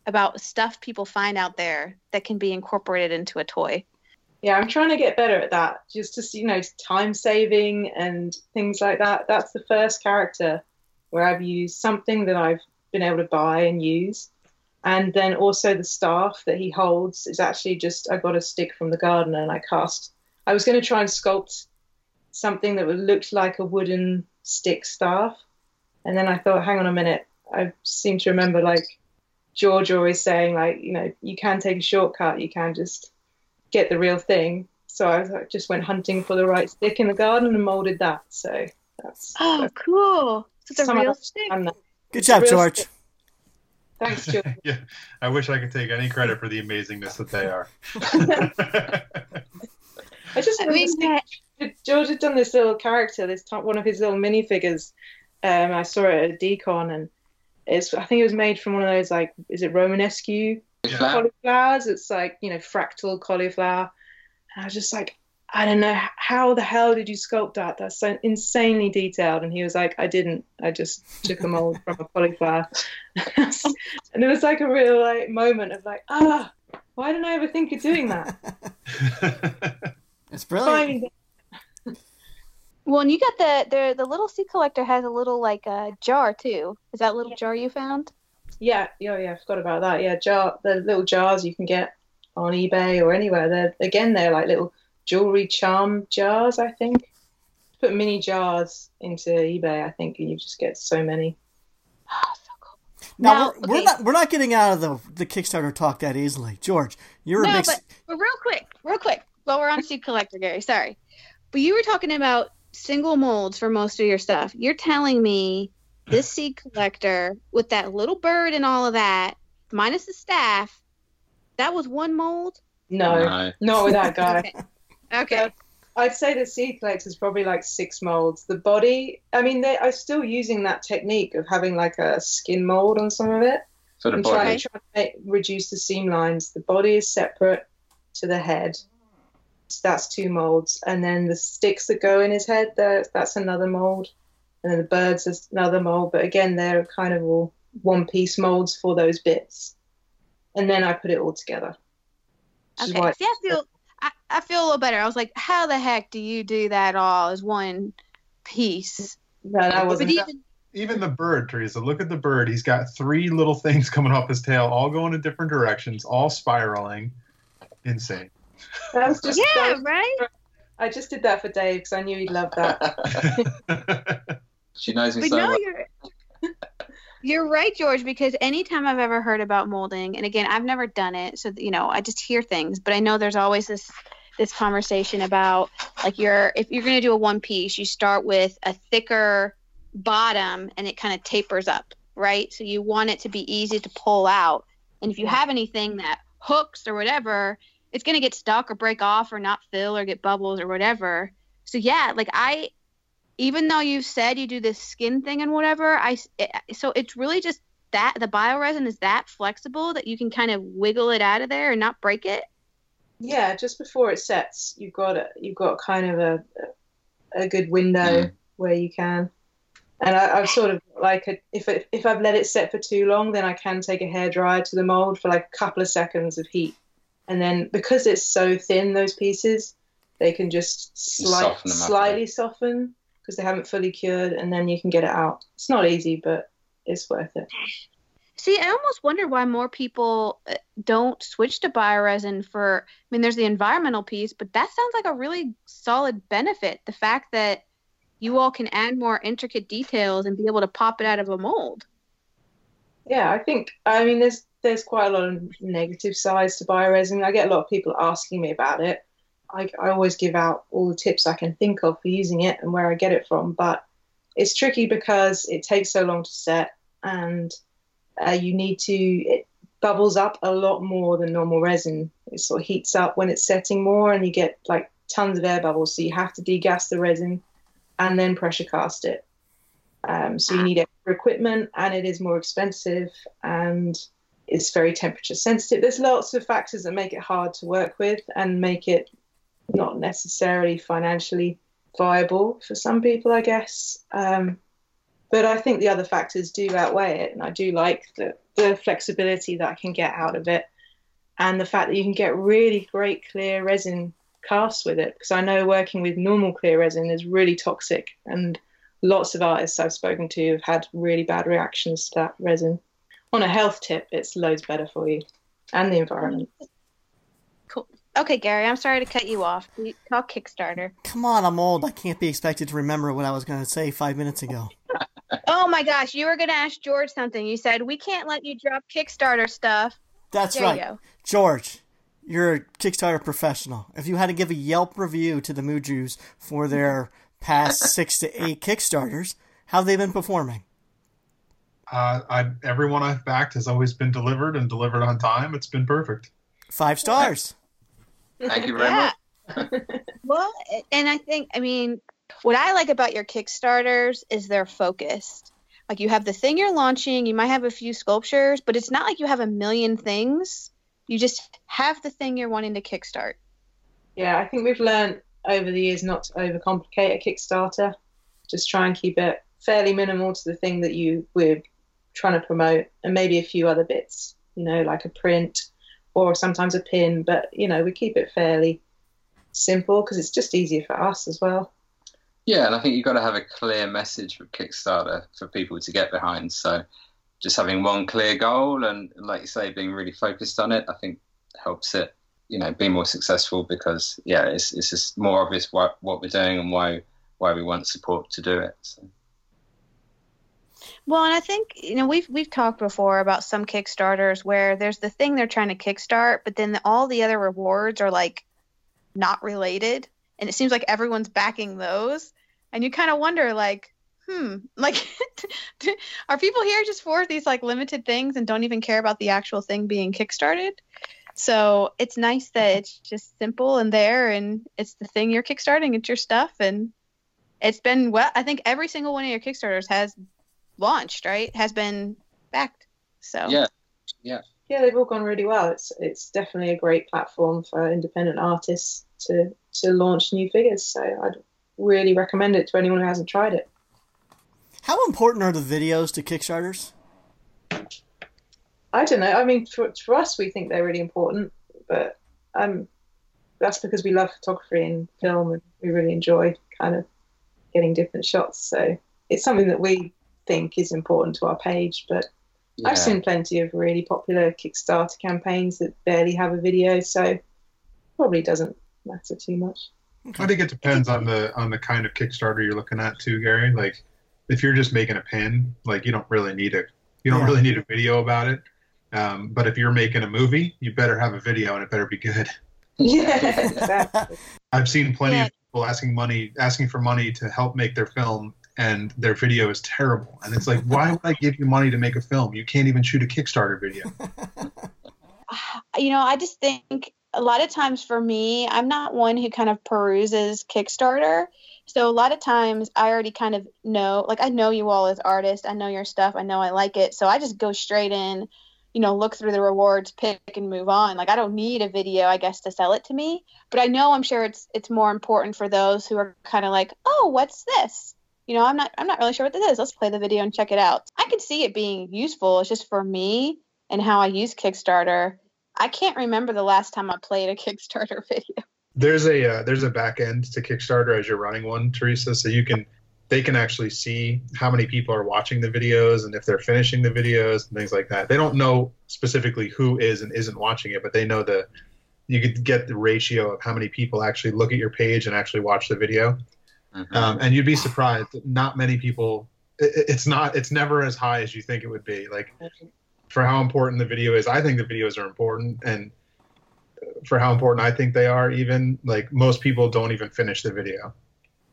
about stuff people find out there that can be incorporated into a toy yeah i'm trying to get better at that just to you know time saving and things like that. That's the first character where i've used something that i've been able to buy and use. And then also the staff that he holds is actually just i got a stick from the gardener and i cast i was going to try and sculpt something that looked like a wooden stick staff. And then i thought hang on a minute i seem to remember like george always saying like you know you can take a shortcut you can just get the real thing. So I just went hunting for the right stick in the garden and molded that. So that's oh that's cool. It's a real stick. Good job, George. Stick. Thanks, George. yeah, I wish I could take any credit for the amazingness that they are. I just I mean, George had done this little character, this one of his little minifigures. Um, I saw it at DCon, and it's I think it was made from one of those like, is it Romanesque yeah. cauliflowers. It's like you know fractal cauliflower. And I was just like, I don't know how the hell did you sculpt that? That's so insanely detailed. And he was like, I didn't. I just took a mold from a cauliflower. and it was like a real like moment of like, ah, why didn't I ever think of doing that? it's brilliant. Well, and you got the the the little seed collector has a little like a uh, jar too. Is that little yeah. jar you found? Yeah, yeah, yeah. I forgot about that. Yeah, jar the little jars you can get on eBay or anywhere. They're again they're like little jewelry charm jars. I think put mini jars into eBay. I think and you just get so many. Oh, so cool. Now, now we're, okay. we're, not we're not getting out of the the Kickstarter talk that easily, George. You're no, a big... but, but real quick, real quick. While we're on Seed Collector, Gary, sorry, but you were talking about single molds for most of your stuff. You're telling me this seed collector with that little bird and all of that, minus the staff, that was one mold. No, no. not with that guy. okay. okay. I'd say the seed collector is probably like six molds. The body, I mean, they are still using that technique of having like a skin mold on some of it For the and trying body. to, try to make, reduce the seam lines. The body is separate to the head. So that's two molds, and then the sticks that go in his head, that's another mold, and then the birds is another mold. But again, they're kind of all one-piece molds for those bits, and then I put it all together. Which Okay. why- See, I feel I, I feel a little better. I was like, how the heck do you do that all as one piece? no, that But wasn't. even Even the bird, Teresa. Look at the bird. He's got three little things coming off his tail, all going in different directions, all spiraling. Insane. That was just. that yeah, was- right. I just did that for Dave because I knew he'd love that. She knows me But so no, well. you're you're right, George. Because anytime I've ever heard about molding, and again, I've never done it, so you know, I just hear things. But I know there's always this this conversation about like you're if you're going to do a one piece, you start with a thicker bottom, and it kind of tapers up, right? So you want it to be easy to pull out. And if you have anything that hooks or whatever, it's going to get stuck or break off or not fill or get bubbles or whatever. So yeah, like I even though you said you do this skin thing and whatever, I it, so it's really just that the bioresin is that flexible that you can kind of wiggle it out of there and not break it. yeah, just before it sets, you've got a, you've got kind of a a good window Mm. where you can. And I, I've sort of like a, if it, if I've let it set for too long, then I can take a hair dryer to the mold for like a couple of seconds of heat, and then because it's so thin, those pieces, they can just slight, soften them up a slightly soften because they haven't fully cured, and then you can get it out. It's not easy, but it's worth it. See, I almost wonder why more people uh, don't switch to bioresin for. I mean, there's the environmental piece, but that sounds like a really solid benefit. The fact that you all can add more intricate details and be able to pop it out of a mold. Yeah, I think I mean there's there's quite a lot of negative sides to bioresin. I get a lot of people asking me about it. I, I always give out all the tips I can think of for using it and where I get it from, but it's tricky because it takes so long to set and uh, you need to it bubbles up a lot more than normal resin. It sort of heats up when it's setting more and you get like tons of air bubbles, so you have to degas the resin and then pressure cast it. Um, so you need extra equipment, and it is more expensive, and it's very temperature sensitive. There's lots of factors that make it hard to work with and make it not necessarily financially viable for some people, I guess. Um, but I think the other factors do outweigh it, and I do like the, the flexibility that I can get out of it, and the fact that you can get really great clear resin casts with it. Because I know working with normal clear resin is really toxic, and lots of artists I've spoken to have had really bad reactions to that resin. On a health tip, it's loads better for you and the environment. Okay, Gary, I'm sorry to cut you off. You- Talk Kickstarter. Come on, I'm old. I can't be expected to remember what I was going to say five minutes ago. Oh my gosh, you were going to ask George something. You said, we can't let you drop Kickstarter stuff. That's There right. you go. George, you're a Kickstarter professional. If you had to give a Yelp review to the Mujus for their past six to eight Kickstarters, how have they been performing? Uh, I, everyone I've backed has always been delivered and delivered on time. It's been perfect. Five stars. Thank you very Yeah. much. Well, and I think, I mean, what I like about your Kickstarters is they're focused. Like you have the thing you're launching, you might have a few sculptures, but it's not like you have a million things. You just have the thing you're wanting to kickstart. Yeah, I think we've learned over the years not to overcomplicate a Kickstarter. Just try and keep it fairly minimal to the thing that you we're trying to promote, and maybe a few other bits. You know, like a print or sometimes a pin. But you know, we keep it fairly simple because it's just easier for us as well. Yeah, and I think you've got to have a clear message with Kickstarter for people to get behind. So just having one clear goal and, like you say, being really focused on it, I think helps it, you know, be more successful because, yeah, it's, it's just more obvious what, what we're doing and why why we want support to do it. So. Well, and I think you know we've we've talked before about some Kickstarters where there's the thing they're trying to kickstart, but then the, all the other rewards are like not related, and it seems like everyone's backing those, and you kind of wonder like, hmm, like are people here just for these like limited things and don't even care about the actual thing being kickstarted? So it's nice that it's just simple and there, and it's the thing you're kickstarting. It's your stuff, and it's been well. I think every single one of your kickstarters has launched, right? Has been backed. So Yeah, yeah. Yeah, they've all gone really well. It's it's definitely a great platform for independent artists to to launch new figures. So I'd really recommend it to anyone who hasn't tried it. How important are the videos to Kickstarters? I don't know. I mean, for, for us, we think they're really important, but um, that's because we love photography and film, and we really enjoy kind of getting different shots. So it's something that we think is important to our page. But yeah. I've seen plenty of really popular Kickstarter campaigns that barely have a video, so probably doesn't matter too much. I think it depends on the on the kind of Kickstarter you're looking at too, Gary. Like if you're just making a pin, like you don't really need a you don't Yeah. really need a video about it. Um, but if you're making a movie, you better have a video and it better be good. Yeah, exactly. I've seen plenty Yeah. of people asking money, asking for money to help make their film, and their video is terrible. And it's like, why would I give you money to make a film? You can't even shoot a Kickstarter video. you know, I just think a lot of times for me, I'm not one who kind of peruses Kickstarter. So a lot of times I already kind of know, like I know you all as artists, I know your stuff, I know I like it. So I just go straight in, you know, look through the rewards, pick and move on. Like I don't need a video, I guess, to sell it to me. But I know I'm sure it's it's more important for those who are kind of like, oh, what's this? You know, I'm not I'm not really sure what this is. Let's play the video and check it out. I can see it being useful. It's just for me and how I use Kickstarter. I can't remember the last time I played a Kickstarter video. There's a uh, there's a back end to Kickstarter as you're running one, Teresa, so you can they can actually see how many people are watching the videos and if they're finishing the videos and things like that. They don't know specifically who is and isn't watching it, but they know the you could get the ratio of how many people actually look at your page and actually watch the video. Mhm. Um, and you'd be surprised that not many people. It, it's not. It's never as high as you think it would be. Like for how important the video is, I think the videos are important, and for how important I think they are, even like most people don't even finish the video.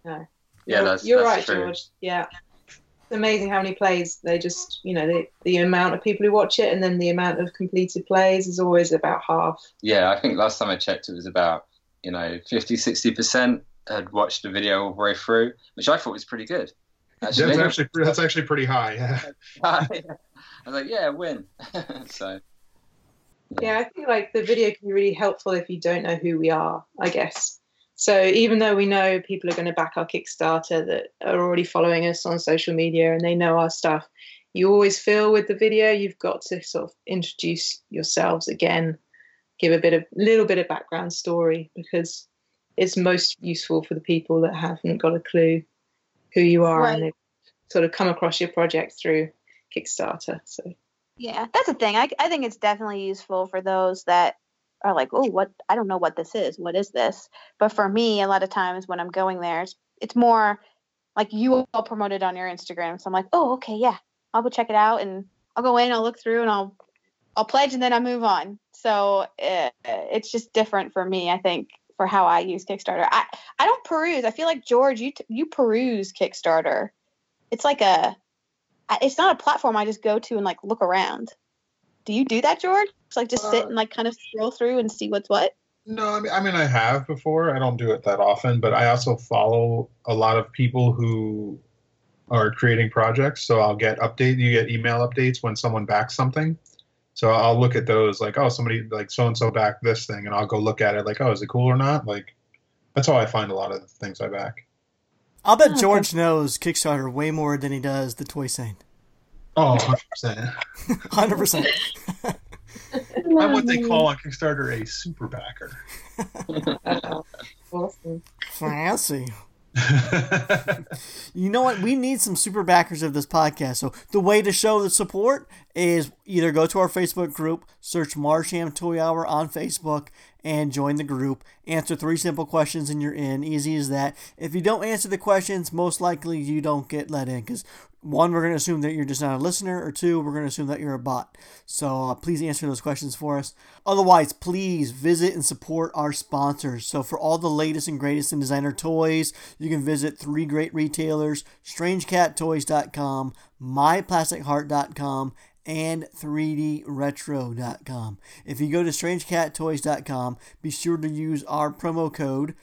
Yeah, You're- that's- you're that's right, true. George. Yeah. It's amazing how many plays they just, you know, the, the amount of people who watch it and then the amount of completed plays is always about half. Yeah, I think last time I checked, it was about you know 50, 60 percent had watched the video all the way through, which I thought was pretty good. That's Actually, actually that's actually pretty high. Yeah. I was like, yeah, win. so Yeah, I think like the video can be really helpful if you don't know who we are, I guess. So even though we know people are going to back our Kickstarter that are already following us on social media and they know our stuff, you always feel with the video you've got to sort of introduce yourselves again, give a bit of little bit of background story because it's most useful for the people that haven't got a clue who you are and they've sort of come across your project through Kickstarter. So Yeah, that's the thing. I, I think it's definitely useful for those that are like, oh, what? I don't know what this is. What is this? But for me, a lot of times when I'm going there, it's, it's more like you all promoted on your Instagram. So I'm like, oh, okay, yeah, I'll go check it out and I'll go in, I'll look through, and I'll I'll pledge, and then I move on. So uh, it's just different for me, I think, for how I use Kickstarter. I I don't peruse. I feel like George, you t- you peruse Kickstarter. It's like a it's not a platform I just go to and like look around. Do you do that, George? It's like just sit Uh, and like kind of scroll through and see what's what. No, I mean, I mean, I have before. I don't do it that often, but I also follow a lot of people who are creating projects. So I'll get update. You get email updates when someone backs something. So I'll look at those, like, oh, somebody like so and so backed this thing, and I'll go look at it, like, oh, is it cool or not? Like, that's how I find a lot of the things I back. I'll bet Oh, okay. George knows Kickstarter way more than he does the Toy Sane. Oh, 100%. 100%. I'm what they call on Kickstarter a super backer. awesome. Fancy. You know what? We need some super backers of this podcast. So the way to show the support is either go to our Facebook group, search Marsham Toy Hour on Facebook, and join the group. Answer three simple questions and you're in. Easy as that. If you don't answer the questions, most likely you don't get let in because one, we're going to assume that you're just not a listener, or two, we're going to assume that you're a bot. So uh, please answer those questions for us. Otherwise, please visit and support our sponsors. So for all the latest and greatest in designer toys, you can visit three great retailers: StrangeCatToys.com, myplastic.heart.com and 3dretro.com. If you go to strangeCatToys.com, be sure to use our promo code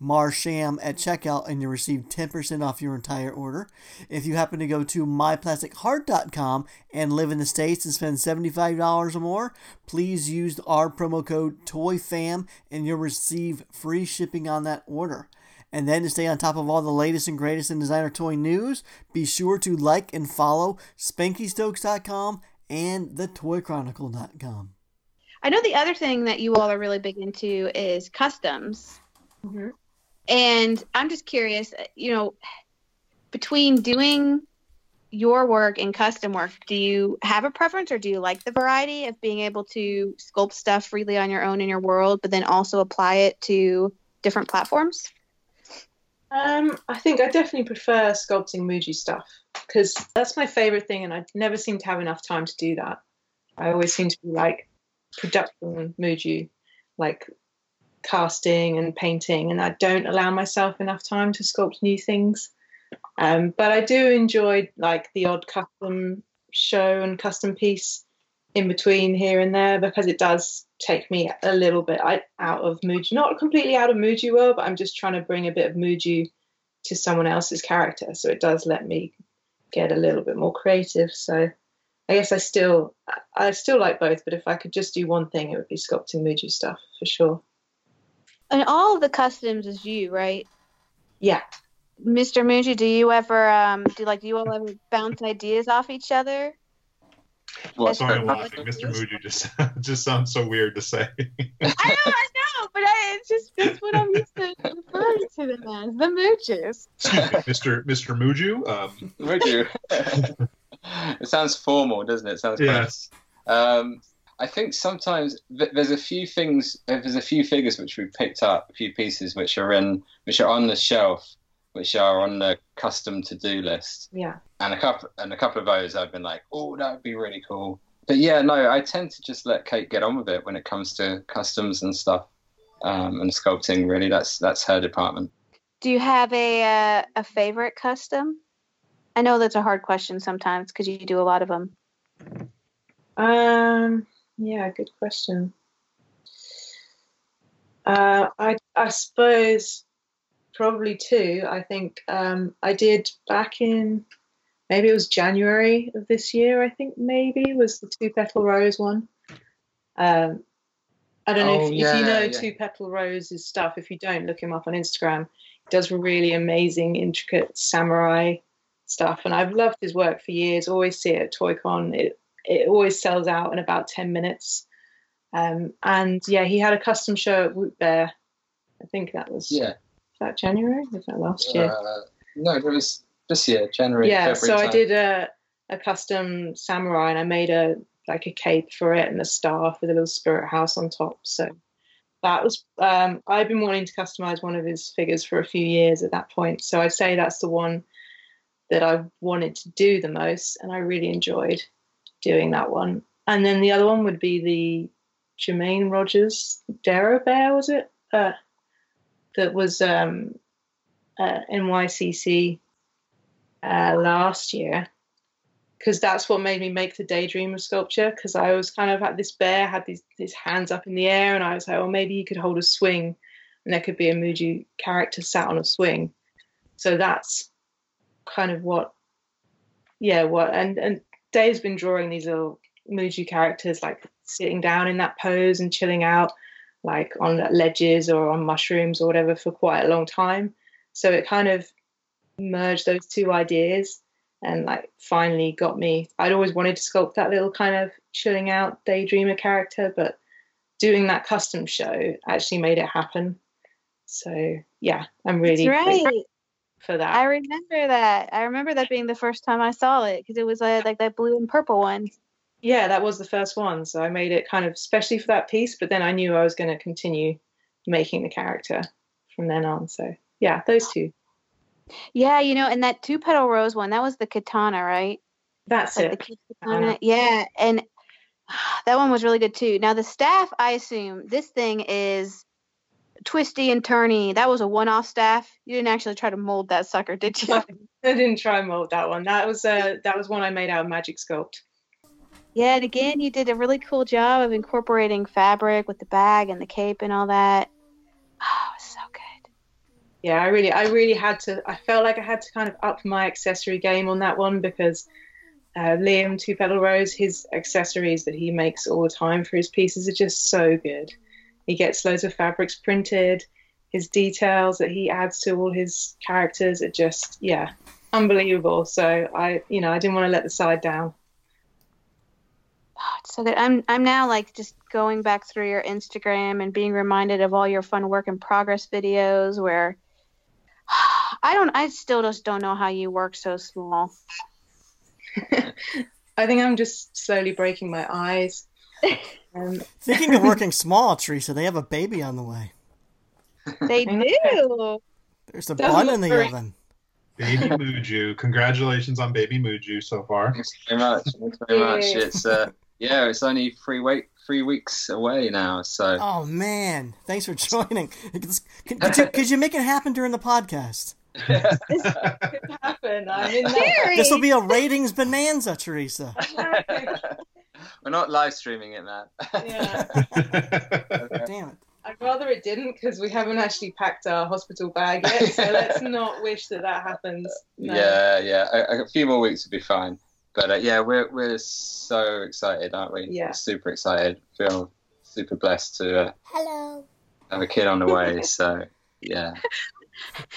Marsham at checkout and you'll receive 10% off your entire order. If you happen to go to myplasticheart.com and live in the States and spend $75 or more, please use our promo code TOYFAM and you'll receive free shipping on that order. And then to stay on top of all the latest and greatest in designer toy news, be sure to like and follow SpankyStokes.com and TheToyChronicle.com. I know the other thing that you all are really big into is customs. Mhm. And I'm just curious, you know, between doing your work and custom work, do you have a preference or do you like the variety of being able to sculpt stuff freely on your own in your world, but then also apply it to different platforms? Um, I think I definitely prefer sculpting Muju stuff because that's my favorite thing, and I never seem to have enough time to do that. I always seem to be like production Muju, like casting and painting, and I don't allow myself enough time to sculpt new things. Um, but I do enjoy like the odd custom show and custom piece in between here and there because it does take me a little bit out of Muju, not completely out of Muju world, but I'm just trying to bring a bit of Muju to someone else's character. So it does let me get a little bit more creative. So I guess I still I still like both, but if I could just do one thing, it would be sculpting Muju stuff for sure. And all of the customs is you, right? Yeah. Mr. Muju, do you ever um do like do you all ever bounce ideas off each other? What's Sorry, I'm laughing. Mr. is. Muju just just sounds so weird to say. I know, I know, but I, it's just that's what I'm used to referring to them as the Mujus. Excuse me, Mr. Mr. Muju. Um, Would you? it sounds formal, doesn't it? It sounds yes. Um, I think sometimes th- there's a few things, uh, there's a few figures which we picked up, a few pieces which are in, which are on the shelf, which are on the custom to-do list, Yeah. and a couple, and a couple of those I've been like, oh, that would be really cool. But yeah, no, I tend to just let Kate get on with it when it comes to customs and stuff, um, and sculpting. Really, that's that's her department. Do you have a uh, a favorite custom? I know that's a hard question sometimes because you do a lot of them. Um. Yeah. Good question. Uh, I I suppose probably two. I think um, I did back in maybe it was January of this year. I think maybe was the two petal rose one. Um, I don't know Oh, if, if yeah, you know yeah. two petal roses stuff. If you don't, look him up on Instagram. He does really amazing, intricate samurai stuff, and I've loved his work for years. Always see it at ToyCon. It it always sells out in about 10 minutes. Um, and yeah, he had a custom show at Woot Bear. I think that was Yeah. That January? Was that last year? Uh, no, it was this year, January. yeah, February so I did a, a custom samurai and I made a like a cape for it and a staff with a little spirit house on top. So that was um, I've been wanting to customize one of his figures for a few years at that point. So I'd say that's the one that I wanted to do the most, and I really enjoyed doing that one. And then the other one would be the Jermaine Rogers Dero Bear, was it? Uh, that was um, uh, NYCC uh, last year because that's what made me make the daydream of sculpture because I was kind of at this bear had these hands up in the air and I was like, oh maybe he could hold a swing and there could be a Muju character sat on a swing. So that's kind of what yeah, what and and Dave's been drawing these little Muju characters like sitting down in that pose and chilling out like on ledges or on mushrooms or whatever for quite a long time. So it kind of merged those two ideas and like finally got me. I'd always wanted to sculpt that little kind of chilling out daydreamer character, but doing that custom show actually made it happen. So yeah, I'm really right. for that. I remember that. I remember that being the first time I saw it because it was uh, like that blue and purple one. Yeah, that was the first one. So I made it kind of especially for that piece, but then I knew I was going to continue making the character from then on. So yeah, those two. Yeah, you know, and that two petal rose one, that was the katana, right? That's Like the it. katana. Yeah, and that one was really good too. Now the staff, I assume this thing is twisty and turny. That was a one-off staff. You didn't actually try to mold that sucker, did you? I didn't try and mold that one. That was uh, that was one I made out of Magic Sculpt. Yeah, and again, you did a really cool job of incorporating fabric with the bag and the cape and all that. Oh, it was so good. Yeah, I really, I really had to. I felt like I had to kind of up my accessory game on that one because uh, Liam Two Petal Rose, his accessories that he makes all the time for his pieces are just so good. He gets loads of fabrics printed. His details that he adds to all his characters are just, yeah, unbelievable. So I, you know, I didn't want to let the side down. Oh, it's so good. I'm I'm now like just going back through your Instagram and being reminded of all your fun work in progress videos where I don't I still just don't know how you work so small. I think I'm just slowly breaking my eyes. Um, Thinking of working small, Teresa, they have a baby on the way. They do. There's a Doesn't bun in the very- oven. Baby Muju. Congratulations on Baby Muju so far. Thanks very much. Thanks very much. It's uh, yeah, it's only three week three weeks away now. So Oh man, thanks for joining. Could, could you, could you make it happen during the podcast? could happen. I'm in This will be a ratings bonanza, Teresa. we're not live streaming it, man. yeah. Damn it. I'd rather it didn't because we haven't actually packed our hospital bag yet. So let's not wish that that happens. No. Yeah, yeah. A, a few more weeks would be fine. But uh, yeah, we're we're so excited, aren't we? Yeah. We're super excited. Feel super blessed to uh, Hello. have a kid on the way. So yeah.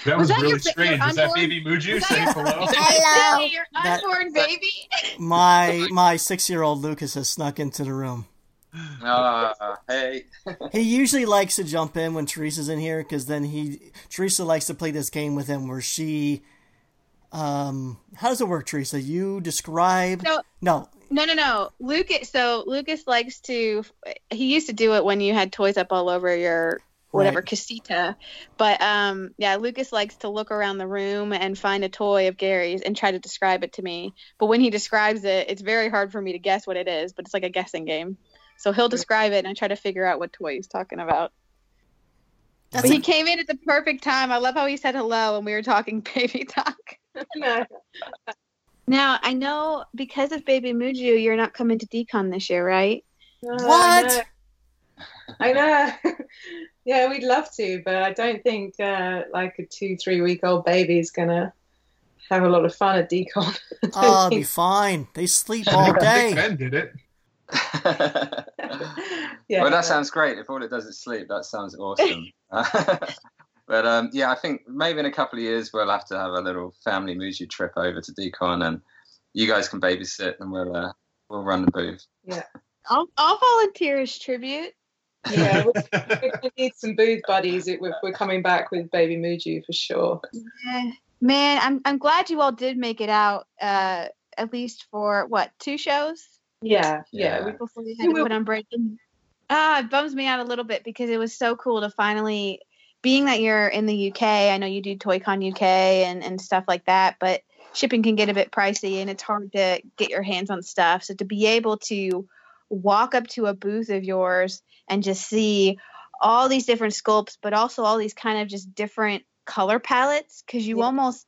That Was was, that really your- strange. your Is that Baby Muju Was saying your- hello? Hello. Your That- unborn baby. My my six year old Lucas has snuck into the room. Ah, hey. He usually likes to jump in when Teresa's in here because then he Teresa likes to play this game with him where she um how does it work, Teresa? You describe So- no No, no, no. Lucas. So Lucas likes to. He used to do it when you had toys up all over your whatever Right. casita. But um, yeah, Lucas likes to look around the room and find a toy of Gary's and try to describe it to me. But when he describes it, it's very hard for me to guess what it is. But it's like a guessing game. So he'll describe it and I try to figure out what toy he's talking about. that's But a- he came in at the perfect time. I love how he said hello when we were talking baby talk. No. Now I know because of Baby Muju, you're not coming to DCon this year, right? No, What? I know. I know. yeah, we'd love to, but I don't think uh, like a two, three week old baby is gonna have a lot of fun at DCon. I oh, it'll be fine. They sleep all day. Ben did it. yeah. Well, that sounds great. If all it does is sleep, that sounds awesome. But um, yeah, I think maybe in a couple of years we'll have to have a little family Muju trip over to DCon, and you guys can babysit, and we'll uh, we'll run the booth. Yeah, I'll I'll volunteer as tribute. Yeah, we're, we're gonna need some booth buddies. It, we're, we're coming back with Baby Muju for sure. Eh, Man, I'm I'm glad you all did make it out. Uh, at least for what two shows Yeah, yeah. Yeah. we- before you We had to put on break. Ah, it bums me out a little bit because it was so cool to finally, being that you're in the UK. I know you do ToyCon UK and and stuff like that, but shipping can get a bit pricey and it's hard to get your hands on stuff. So to be able to walk up to a booth of yours and just see all these different sculpts, but also all these kind of just different color palettes, because you Yeah. almost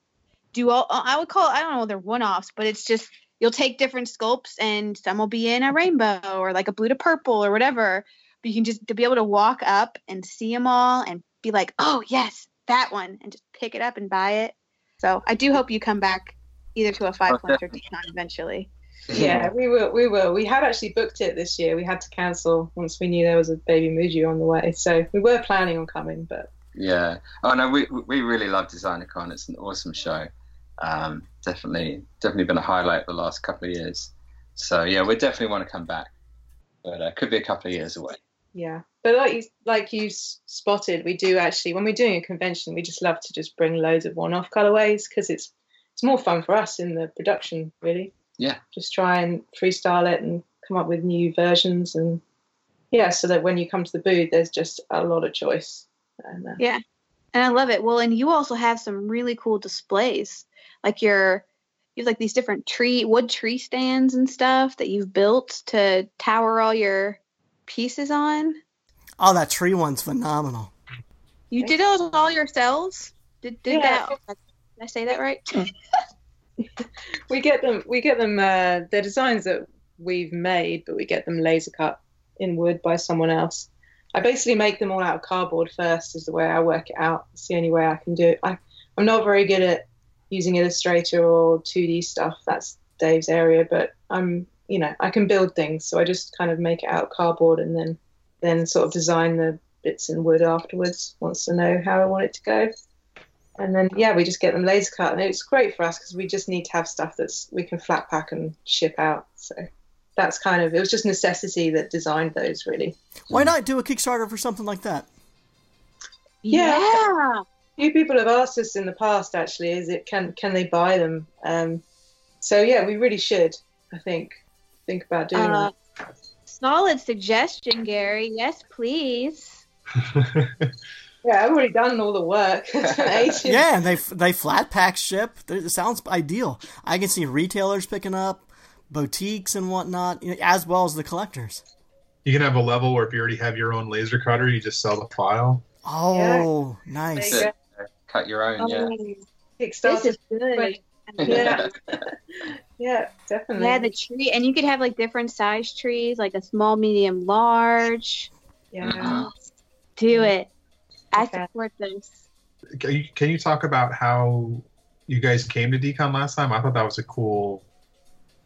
do all. Uh, I would call. I don't know. They're one-offs, but it's just you'll take different sculpts and some will be in a rainbow or like a blue to purple or whatever. But you can just to be able to walk up and see them all and be like, oh yes, that one, and just pick it up and buy it. So I do hope you come back either to a five points or DCon eventually. Yeah, we will. We will. We had actually booked it this year. We had to cancel once we knew there was a baby Muju on the way. So we were planning on coming, but Yeah. Oh no, we we really love DesignerCon. It's an awesome show. Um, definitely, definitely been a highlight the last couple of years. So yeah, we definitely want to come back, but uh, could be a couple of years away. yeah. But like you, like you spotted, we do actually when we're doing a convention, we just love to just bring loads of one-off colorways because it's it's more fun for us in the production, really. Yeah. Just try and freestyle it and come up with new versions and yeah, so that when you come to the booth, there's just a lot of choice. And, uh, Yeah. And I love it. Well, and you also have some really cool displays. Like your you have like these different tree wood tree stands and stuff that you've built to tower all your pieces on. Oh, that tree one's phenomenal. You did those all yourselves? Did, did Yeah. that? Did I say that right? we get them we get them uh they're designs that we've made but we get them laser cut in wood by someone else i basically make them all out of cardboard first is the way i work it out it's the only way i can do it I, i'm not very good at using illustrator or 2d stuff that's dave's area but i'm you know i can build things so i just kind of make it out of cardboard and then then sort of design the bits in wood afterwards once i know how i want it to go and then yeah, we just get them laser cut, and it's great for us because we just need to have stuff that's we can flat pack and ship out. So that's kind of it was just necessity that designed those really. Why not do a Kickstarter for something like that? Yeah. Yeah. A few people have asked us in the past actually, is it can can they buy them? Um, so yeah, we really should. I think think about doing Uh, that. Solid suggestion, Gary. Yes, please. Yeah, I've already done all the work. Yeah, and they they flat pack ship. It sounds ideal. I can see retailers picking up, boutiques and whatnot, you know, as well as the collectors. You can have a level where if you already have your own laser cutter, you just sell the file. Oh, nice. There Cut your own, yeah. Oh, this is good. Yeah. yeah, definitely. Yeah, the tree, and you could have like different size trees, like a small, medium, large. yeah. Mhm. Do it. I support this. Can you, can you talk about how you guys came to DCon last time? I thought that was a cool,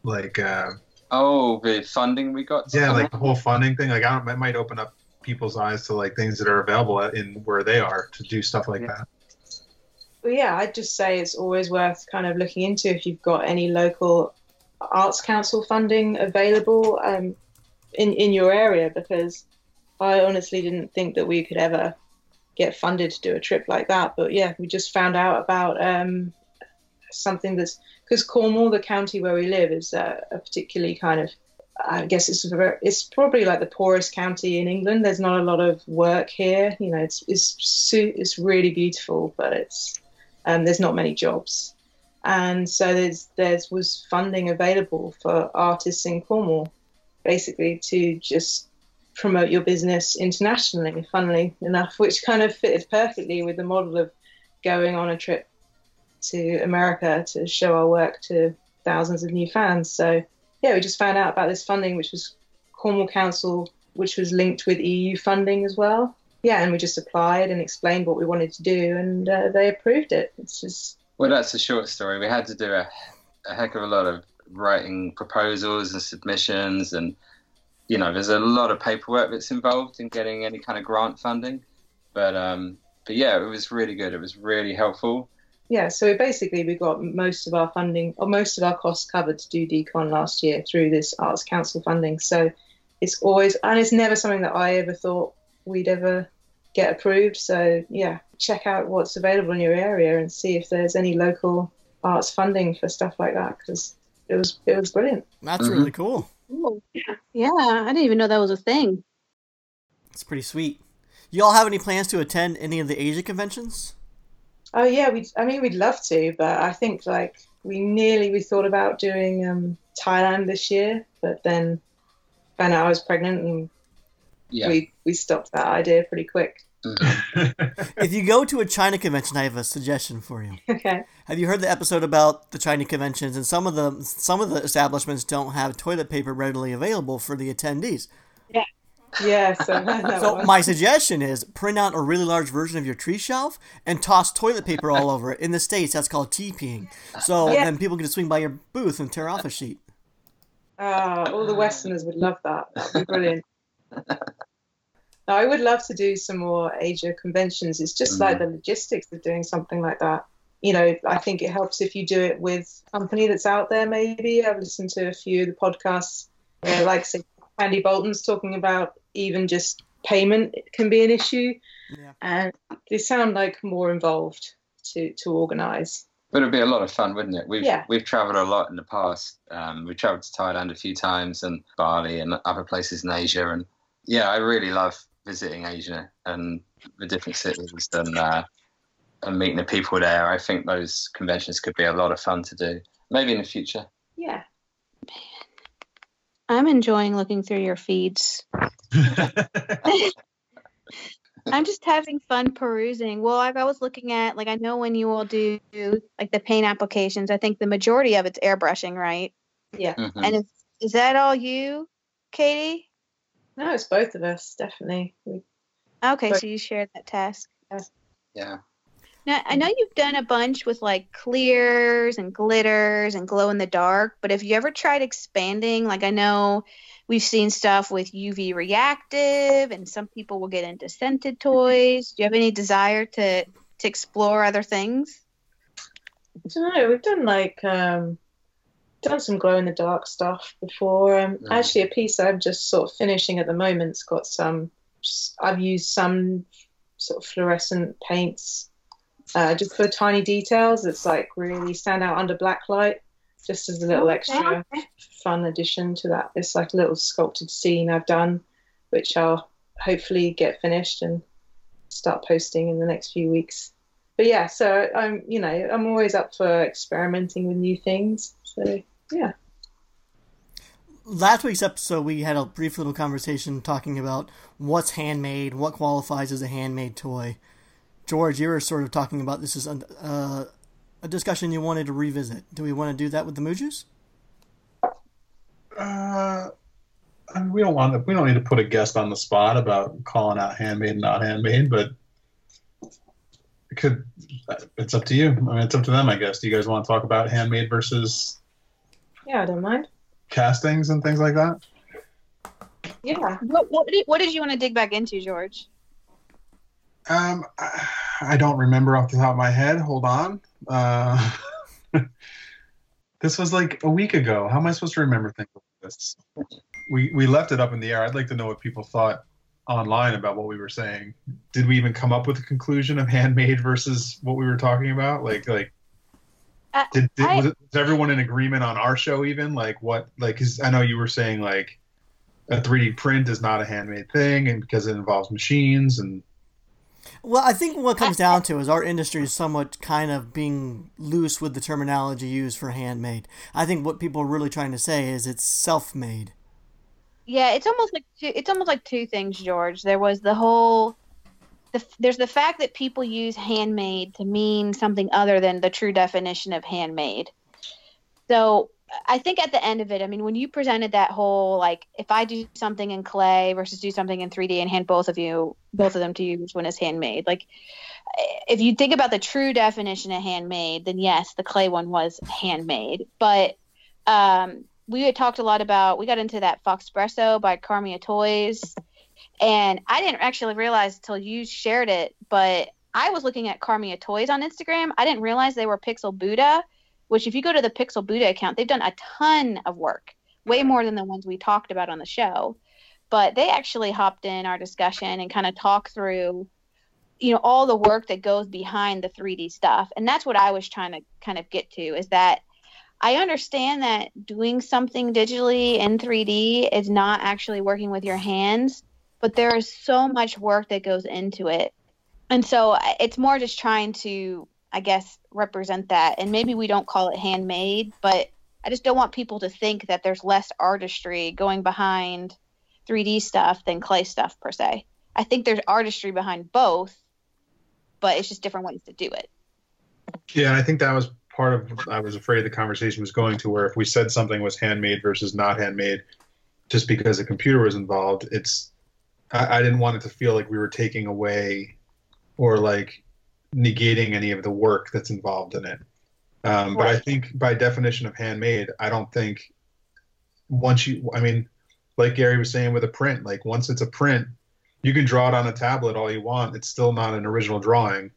like, uh, Oh, the funding we got. yeah, like the whole funding thing. Like, I don't, it might open up people's eyes to like things that are available in where they are to do stuff like Yeah. that. Yeah, I'd just say it's always worth kind of looking into if you've got any local arts council funding available um, in in your area, because I honestly didn't think that we could ever get funded to do a trip like that. But yeah, we just found out about um, something that's because Cornwall, the county where we live, is uh, a particularly kind of I guess it's very, it's probably like the poorest county in England. There's not a lot of work here. You know, it's it's it's really beautiful, but it's um, there's not many jobs, and so there's there's was funding available for artists in Cornwall, basically to just promote your business internationally. Funnily enough, which kind of fitted perfectly with the model of going on a trip to America to show our work to thousands of new fans. So yeah, we just found out about this funding, which was Cornwall Council, which was linked with EU funding as well. Yeah, and we just applied and explained what we wanted to do, and uh, they approved it. It's just Well, that's a short story. We had to do a, a heck of a lot of writing proposals and submissions, and you know, there's a lot of paperwork that's involved in getting any kind of grant funding. But um, but yeah, it was really good. It was really helpful. yeah. So basically, we got most of our funding or most of our costs covered to do DCon last year through this Arts Council funding. So it's always and it's never something that I ever thought we'd ever get approved. So yeah, check out what's available in your area and see if there's any local arts funding for stuff like that because it was it was brilliant. That's Mhm. really cool. Ooh. Yeah, I didn't even know that was a thing. It's pretty sweet. You all have any plans to attend any of the Asia conventions? Oh yeah, we. I mean, we'd love to, but I think like we nearly we thought about doing um, Thailand this year, but then found out I was pregnant and Yeah. we we stopped that idea pretty quick. if you go to a China convention, I have a suggestion for you. Okay. Have you heard the episode about the China conventions? And some of the some of the establishments don't have toilet paper readily available for the attendees. Yeah. So, So one. my suggestion is print out a really large version of your tree shelf and toss toilet paper all over it. In the states, that's called TPing. So Yeah. then people can just swing by your booth and tear off a sheet. Ah, all the Westerners would love that. That'd be brilliant. No, I would love to do some more Asia conventions. It's just like the logistics of doing something like that. You know, I think it helps if you do it with a company that's out there. Maybe I've listened to a few of the podcasts where, like, say, Andy Bolton's talking about even just payment can be an issue, Yeah. and they sound like more involved to to organise. But it'd be a lot of fun, wouldn't it? We've Yeah. we've travelled a lot in the past. Um, we travelled to Thailand a few times and Bali and other places in Asia. And yeah, I really love visiting Asia and the different cities and uh, and meeting the people there. I think those conventions could be a lot of fun to do. Maybe in the future. Yeah. I'm enjoying looking through your feeds. I'm just having fun perusing. Well, like I was looking at, like I know when you all do like the paint applications, I think the majority of it's airbrushing, right? Yeah. Mhm. And is is that all you, Katie? No, it's both of us, definitely. We, Okay, But- so you shared that task. yeah. Now I know you've done a bunch with like clears and glitters and glow in the dark, but have you ever tried expanding? Like I know we've seen stuff with UV reactive, and some people will get into scented toys. Do you have any desire to to explore other things? I don't know. We've done like um, done some glow in the dark stuff before. Um, Mm. Actually, a piece I'm just sort of finishing at the moment's got some. I've used some sort of fluorescent paints uh, just for tiny details. It's like really stand out under black light, just as a little extra fun addition to that. It's like a little sculpted scene I've done, which I'll hopefully get finished and start posting in the next few weeks. But yeah, so I'm, you know, I'm always up for experimenting with new things. So yeah, Last week's episode, we had a brief little conversation talking about what's handmade, what qualifies as a handmade toy. George, you were sort of talking about this is a, uh, a discussion you wanted to revisit. Do we want to do that with the Mujus? Uh, I mean, we don't want to. We don't need to put a guest on the spot about calling out handmade and not handmade, but it could. It's up to you. I mean, it's up to them, I guess. Do you guys want to talk about handmade versus yeah, I don't mind. castings and things like that? Yeah, What what did, what did you want to dig back into, George? Um, I, I don't remember off the top of my head. Hold on. Uh, this was like a week ago. How am I supposed to remember things like this? We we left it up in the air. I'd like to know what people thought online about what we were saying. Did we even come up with a conclusion of handmade versus what we were talking about? Like like. I- Did, did I- was, it, was everyone in agreement on our show even like what like because I know you were saying like a 3D print is not a handmade thing and because it involves machines and Well, I think what it comes down to is our industry is somewhat kind of being loose with the terminology used for handmade. I think what people are really trying to say is it's self-made. Yeah, it's almost like two, it's almost like two things, George. There was the whole the, there's the fact that people use handmade to mean something other than the true definition of handmade. So I think at the end of it, I mean, when you presented that whole like, if I do something in clay versus do something in 3D and hand both of you, both of them to you, which one is handmade? Like, if you think about the true definition of handmade, then yes, the clay one was handmade. But um, we had talked a lot about, we got into that Foxpresso by Carmia Toys, and I didn't actually realize until you shared it, but I was looking at Carmia Toys on Instagram. I didn't realize they were Pixel Buddha which if you go to the Pixel Buddha account, they've done a ton of work, way more than the ones we talked about on the show. But they actually hopped in our discussion and kind of talked through, you know, all the work that goes behind the 3D stuff. And that's what I was trying to kind of get to is that I understand that doing something digitally in 3D is not actually working with your hands, but there is so much work that goes into it. And so it's more just trying to I guess, represent that. And maybe we don't call it handmade, but I just don't want people to think that there's less artistry going behind 3D stuff than clay stuff per se. I think there's artistry behind both, but it's just different ways to do it. Yeah, I think that was part of I was afraid the conversation was going to where if we said something was handmade versus not handmade, just because a computer was involved, it's I, I didn't want it to feel like we were taking away or like negating any of the work that's involved in it. Um, but I think by definition of handmade, I don't think once you, I mean, like Gary was saying with a print, like once it's a print, you can draw it on a tablet all you want. It's still not an original drawing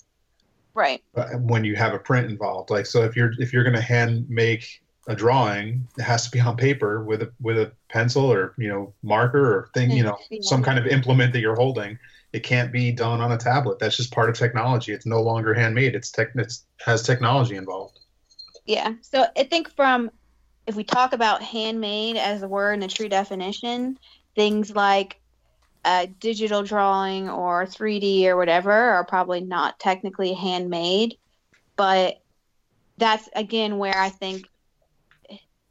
Right. when you have a print involved. Like so, if you're if you're going to hand make a drawing, it has to be on paper with a with a pencil or you know marker or thing, you know, Yeah. some kind of implement that you're holding. It can't be done on a tablet. That's just part of technology. It's no longer handmade. It's tech. It's has technology involved. Yeah. So I think from if we talk about handmade as a word in the true definition, things like uh, digital drawing or 3D or whatever are probably not technically handmade, but that's again where I think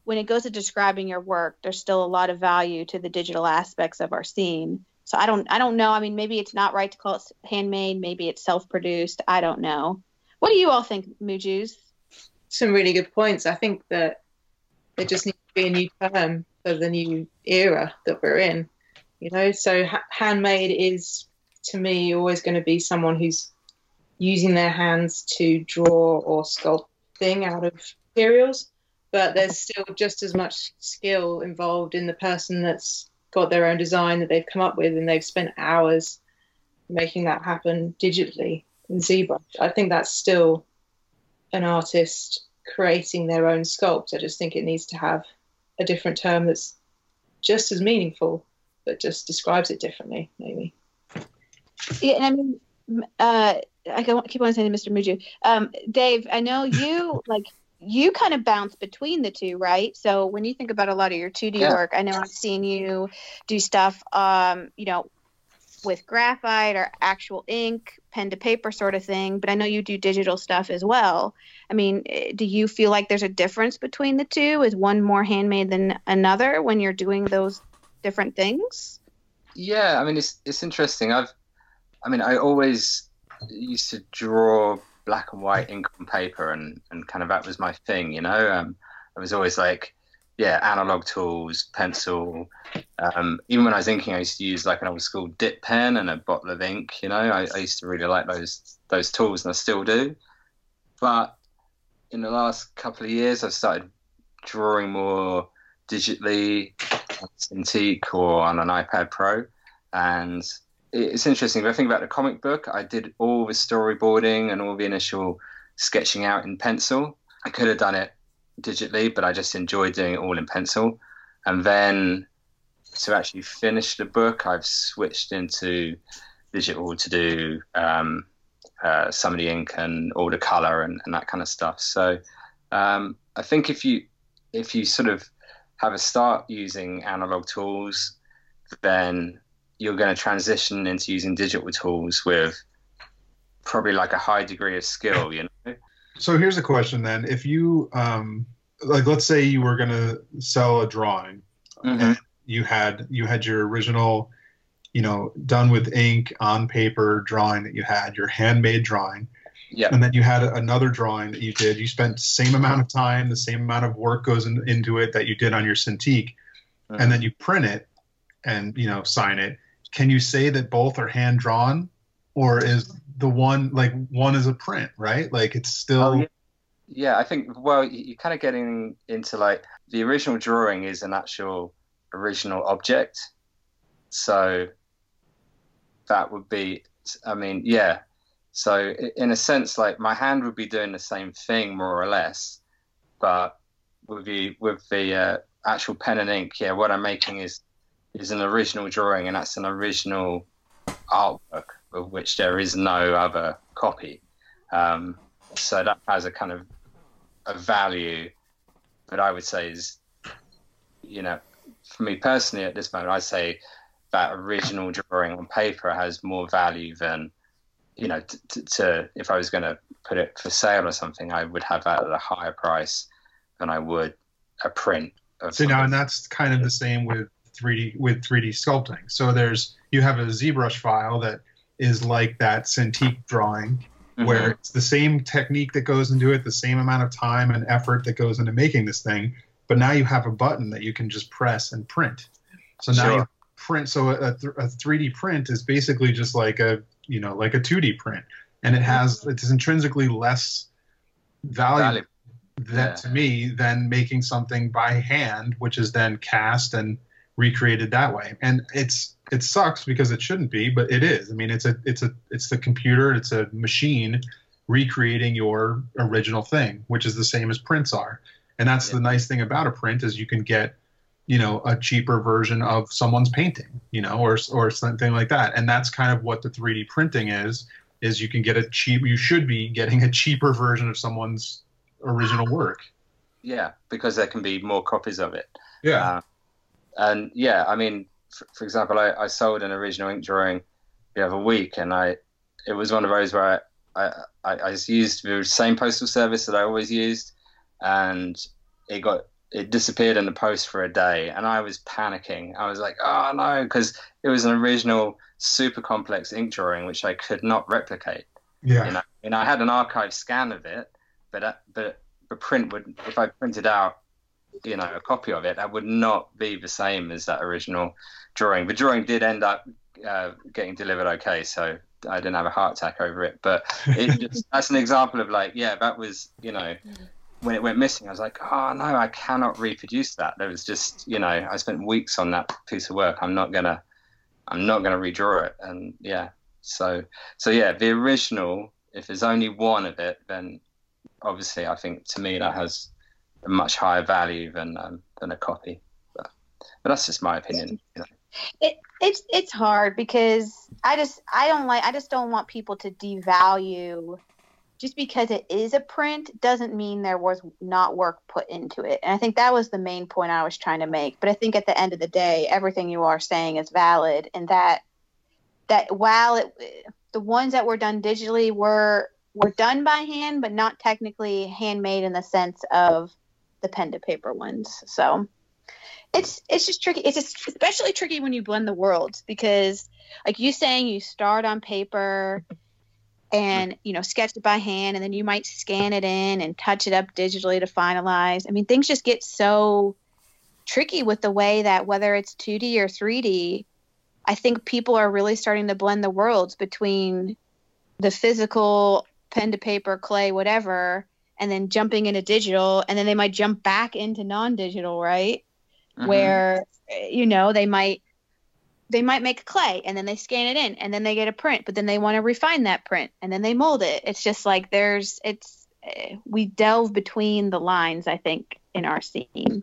when it goes to describing your work, there's still a lot of value to the digital aspects of our scene So I don't I don't know. I mean, maybe it's not right to call it handmade. Maybe it's self-produced. I don't know. What do you all think, Muju's? Some really good points. I think that there just needs to be a new term for the new era that we're in. You know, so ha- handmade is to me always going to be someone who's using their hands to draw or sculpt thing out of materials, but there's still just as much skill involved in the person that's got their own design that they've come up with and they've spent hours making that happen digitally in ZBrush. I think that's still an artist creating their own sculpt. I just think it needs to have a different term that's just as meaningful, but just describes it differently, maybe. Yeah, and I mean, uh, I keep on saying Mr. Muju, um, Dave, I know you like you kind of bounce between the two, right? So when you think about a lot of your 2D yeah. work, I know I've seen you do stuff, um, you know, with graphite or actual ink, pen to paper sort of thing, but I know you do digital stuff as well. I mean, eh, do you feel like there's a difference between the two? Is one more handmade than another when you're doing those different things? Yeah, I mean, it's it's interesting. I've, I mean, I always used to draw black and white ink on paper, and and kind of that was my thing, you know. Um, I was always like, yeah, analog tools, pencil. Um, even when I was inking, I used to use like an old school dip pen and a bottle of ink. You know, I, I used to really like those those tools, and I still do. But in the last couple of years, I've started drawing more digitally, on Cintiq or on an iPad Pro, and it's interesting. If I think about the comic book, I did all the storyboarding and all the initial sketching out in pencil. I could have done it digitally, but I just enjoyed doing it all in pencil. And then to actually finish the book, I've switched into digital to do um, uh, some of the ink and all the color and, and that kind of stuff. So um, I think if you if you sort of have a start using analog tools, then you're going to transition into using digital tools with probably like a high degree of skill, you know. So here's a question then: If you um, like, let's say you were going to sell a drawing, mm-hmm. and you had you had your original, you know, done with ink on paper drawing that you had, your handmade drawing. Yeah. And then you had another drawing that you did. You spent same amount of time, the same amount of work goes in, into it that you did on your Cintiq, mm-hmm. and then you print it and you know sign it can you say that both are hand drawn or is the one like one is a print right like it's still oh, yeah. yeah. i think well you're kind of getting into like the original drawing is an actual original object so that would be i mean yeah so in a sense like my hand would be doing the same thing more or less but with the with the uh, actual pen and ink yeah what i'm making is is an original drawing, and that's an original artwork of which there is no other copy. Um, so that has a kind of a value that I would say is, you know, for me personally at this moment, I say that original drawing on paper has more value than, you know, to, to if I was going to put it for sale or something, I would have that at a higher price than I would a print. so now, and that's kind of the same with 3D with 3D sculpting. So there's you have a ZBrush file that is like that Cintiq drawing, mm-hmm. where it's the same technique that goes into it, the same amount of time and effort that goes into making this thing, but now you have a button that you can just press and print. So now sure. you print. So a, a 3D print is basically just like a you know like a 2D print, and it has it's intrinsically less value. value. That yeah. to me than making something by hand, which is then cast and recreated that way. And it's it sucks because it shouldn't be, but it is. I mean, it's a it's a it's the computer, it's a machine recreating your original thing, which is the same as prints are. And that's yeah. the nice thing about a print is you can get, you know, a cheaper version of someone's painting, you know, or or something like that. And that's kind of what the 3D printing is is you can get a cheap you should be getting a cheaper version of someone's original work. Yeah, because there can be more copies of it. Yeah. Uh, and yeah, I mean, for, for example, I, I, sold an original ink drawing the other week, and I it was one of those where I, I, I just used the same postal service that I always used, and it got it disappeared in the post for a day, and I was panicking. I was like, "Oh no," because it was an original super complex ink drawing which I could not replicate. Yeah. You know, and I had an archive scan of it, but uh, but the print would, if I printed out, you know, a copy of it, that would not be the same as that original drawing. The drawing did end up uh, getting delivered okay, so I didn't have a heart attack over it. But it just, that's an example of like, yeah, that was, you know, when it went missing, I was like, oh no, I cannot reproduce that. There was just, you know, I spent weeks on that piece of work. I'm not gonna, I'm not gonna redraw it. And yeah, so so yeah, the original. If there's only one of it, then obviously I think to me that has a much higher value than um, than a copy. But, but that's just my opinion. You know. It it's it's hard because I just I don't like I just don't want people to devalue just because it is a print doesn't mean there was not work put into it. And I think that was the main point I was trying to make. But I think at the end of the day, everything you are saying is valid and that that while it the ones that were done digitally were were done by hand but not technically handmade in the sense of the pen to paper ones. So it's it's just tricky. It's just especially tricky when you blend the worlds because like you saying you start on paper and you know sketch it by hand and then you might scan it in and touch it up digitally to finalize. I mean things just get so tricky with the way that whether it's 2D or 3D, I think people are really starting to blend the worlds between the physical pen to paper, clay, whatever, and then jumping into digital and then they might jump back into non-digital, right? Mhm. where you know they might they might make clay and then they scan it in and then they get a print but then they want to refine that print and then they mold it it's just like there's it's eh, we delve between the lines i think in our scene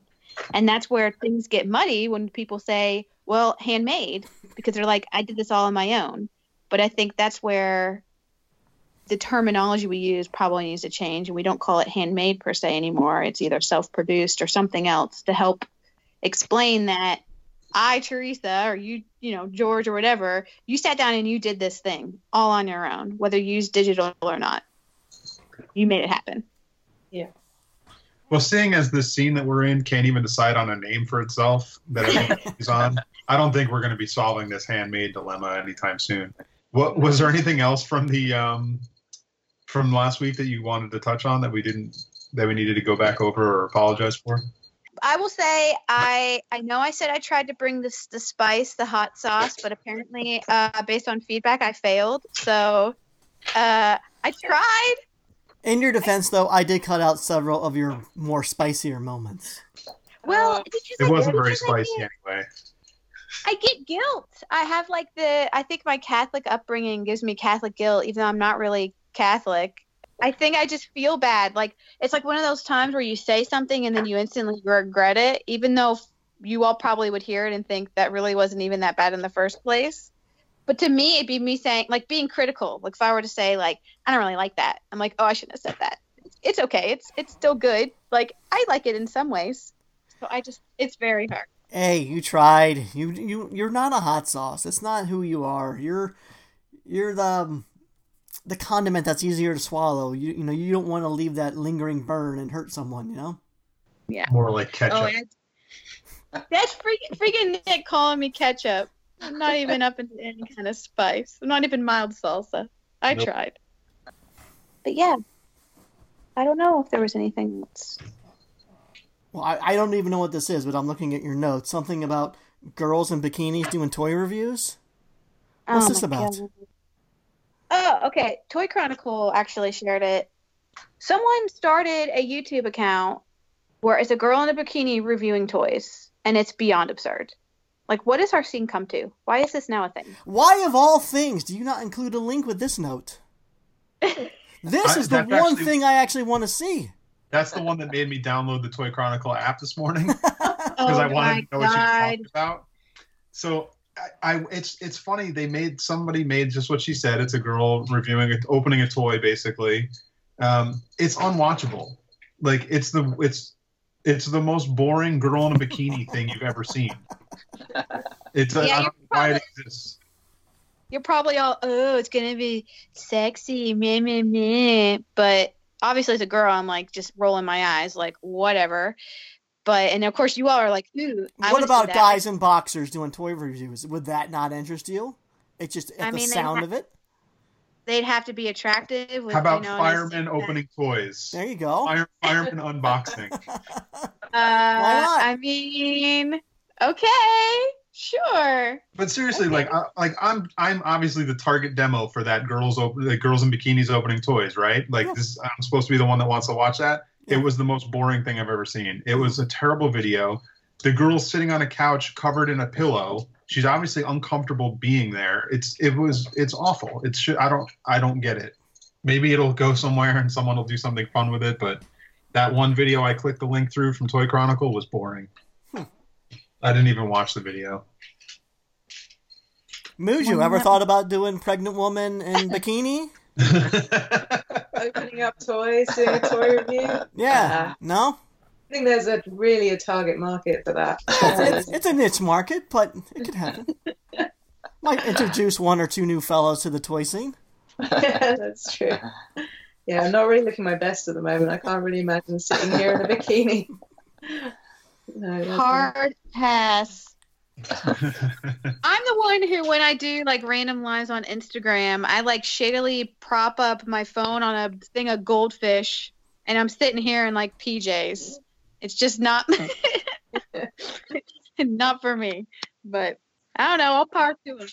and that's where things get muddy when people say well handmade because they're like i did this all on my own but i think that's where the terminology we use probably needs to change and we don't call it handmade per se anymore it's either self-produced or something else to help explain that I, Teresa, or you, you know, George or whatever, you sat down and you did this thing all on your own, whether you used digital or not. You made it happen. Yeah. Well, seeing as this scene that we're in can't even decide on a name for itself that everyone's on, I don't think we're going to be solving this handmade dilemma anytime soon. What was there anything else from the um, from last week that you wanted to touch on that we didn't that we needed to go back over or apologize for? I will say I I know I said I tried to bring this the spice, the hot sauce, but apparently, uh, based on feedback, I failed. So uh, I tried. In your defense, though, I did cut out several of your more spicier moments. Well, Uh, because It wasn't very because I spicy get- anyway. I get guilt. I have like the I think my Catholic upbringing gives me Catholic guilt, even though I'm not really Catholic. I think I just feel bad. Like it's like one of those times where you say something and then you instantly regret it, even though you all probably would hear it and think that really wasn't even that bad in the first place. But to me, it'd be me saying like being critical. Like if I were to say like I don't really like that, I'm like oh I shouldn't have said that. It's okay. It's it's still good. Like I like it in some ways. So I just it's very hard. Hey, you tried. You you you're not a hot sauce. It's not who you are. You're you're the um, the condiment that's easier to swallow. You you know you don't want to leave that lingering burn and hurt someone. You know. Yeah. More like ketchup. Oh, and that's freaking, freaking Nick calling me ketchup. I'm not even up into any kind of spice. I'm not even mild salsa. I Nope. tried. But yeah, I don't know if there was anything else. Well, I, I don't even know what this is, but I'm looking at your notes. Something about girls in bikinis doing toy reviews. What's Oh this about? God. Oh, okay. Toy Chronicle actually shared it. Someone started a YouTube account where it's a girl in a bikini reviewing toys, and it's beyond absurd. Like, what does our scene come to? Why is this now a thing? Why of all things do you not include a link with this note? This I- is the one actually- thing I actually want to see. That's the one that made me download the Toy Chronicle app this morning because oh I wanted to know what she was talking about. So I, I, it's it's funny they made somebody made just what she said. It's a girl reviewing it, opening a toy basically. Um, it's unwatchable. Like it's the it's it's the most boring girl in a bikini thing you've ever seen. It's Yeah, I don't you're why it probably- exists. You're probably all, oh, it's gonna be sexy, meh, meh, meh. But obviously, as a girl, I'm like just rolling my eyes, like whatever. But and of course you all are like, ooh. I what wanna about that. guys in boxers doing toy reviews? Would that not interest you? It's just at I the mean, sound ha- of it. They'd have to be attractive. With, How about you know, firemen an- opening toys? There you go. Fire, firemen unboxing. Uh, not? I mean, okay, sure. But seriously, like, I, like I'm, I'm obviously the target demo for that girls open, the girls in bikinis opening toys, right? Like, Yeah. this, I'm supposed to be the one that wants to watch that. Yeah. It was the most boring thing I've ever seen. It was a terrible video. The girl's sitting on a couch covered in a pillow. She's obviously uncomfortable being there. It's, it was, it's awful. It's, sh- I don't, I don't get it. Maybe it'll go somewhere and someone will do something fun with it, but that one video I clicked the link through from Toy Chronicle was boring. Hmm. I didn't even watch the video. Muju, Well, ever thought about doing pregnant woman in bikini? Opening up toys, doing a toy review. I Yeah. Uh, no? I think there's a really a target market for that. It's, it's a niche market, but it could happen. Might introduce one or two new fellows to the toy scene. yeah, that's true. Yeah, I'm not really looking my best at the moment. I can't really imagine sitting here in a bikini. No, that's not- Hard pass. I'm the one who, when I do like random lives on Instagram, I like shadily prop up my phone on a thing of goldfish, and I'm sitting here in like PJs. It's just not, not for me. But I don't know. I'll power to it.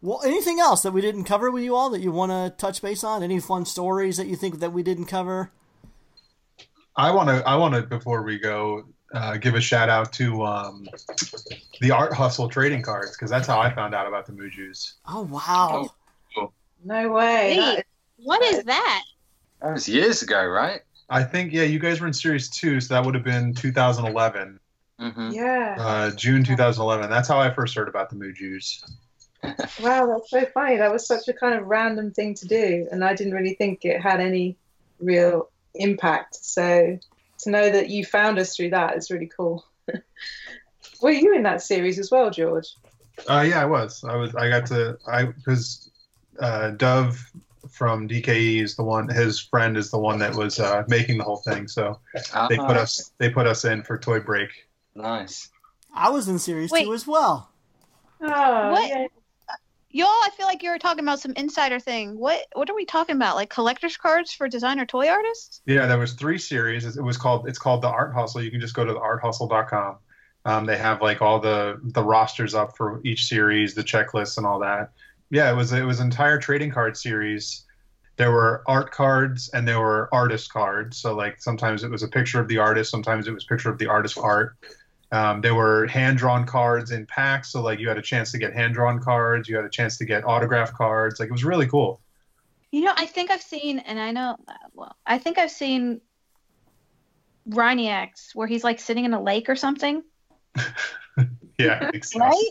Well, anything else that we didn't cover with you all that you want to touch base on? Any fun stories that you think that we didn't cover? I want to. I want to before we go uh, give a shout out to um, the Art Hustle trading cards because that's how I found out about the Mujus. Oh wow! No way. Hey. That- What is that? That was years ago, right? I think yeah, you guys were in series two, so that would have been 2011, hmm yeah. uh, June 2011. That's how I first heard about the Mujus. Wow, that's so funny. That was such a kind of random thing to do, and I didn't really think it had any real impact. So to know that you found us through that is really cool. Were you in that series as well, George? Uh, yeah, I was. I was. I got to. I because uh, Dove from DKE is the one. His friend is the one that was uh, making the whole thing. So they put Ah, us. They put us in for Toy Break. Nice. I was in series Wait. two as well. Oh, What? yeah. Y'all, I feel like you were talking about some insider thing. What what are we talking about? Like collector's cards for designer toy artists? Yeah, there was three series. It was called. It's called the Art Hustle. You can just go to the arthustle.com. Um, they have like all the the rosters up for each series, the checklists, and all that. Yeah, it was it was entire trading card series. There were art cards and there were artist cards. So like sometimes it was a picture of the artist, sometimes it was picture of the artist art. Um, there were hand drawn cards in packs, so like you had a chance to get hand drawn cards, you had a chance to get autograph cards. Like it was really cool. You know, I think I've seen, and I know, well, I think I've seen Rhiniacs where he's like sitting in a lake or something, Yeah, so. right?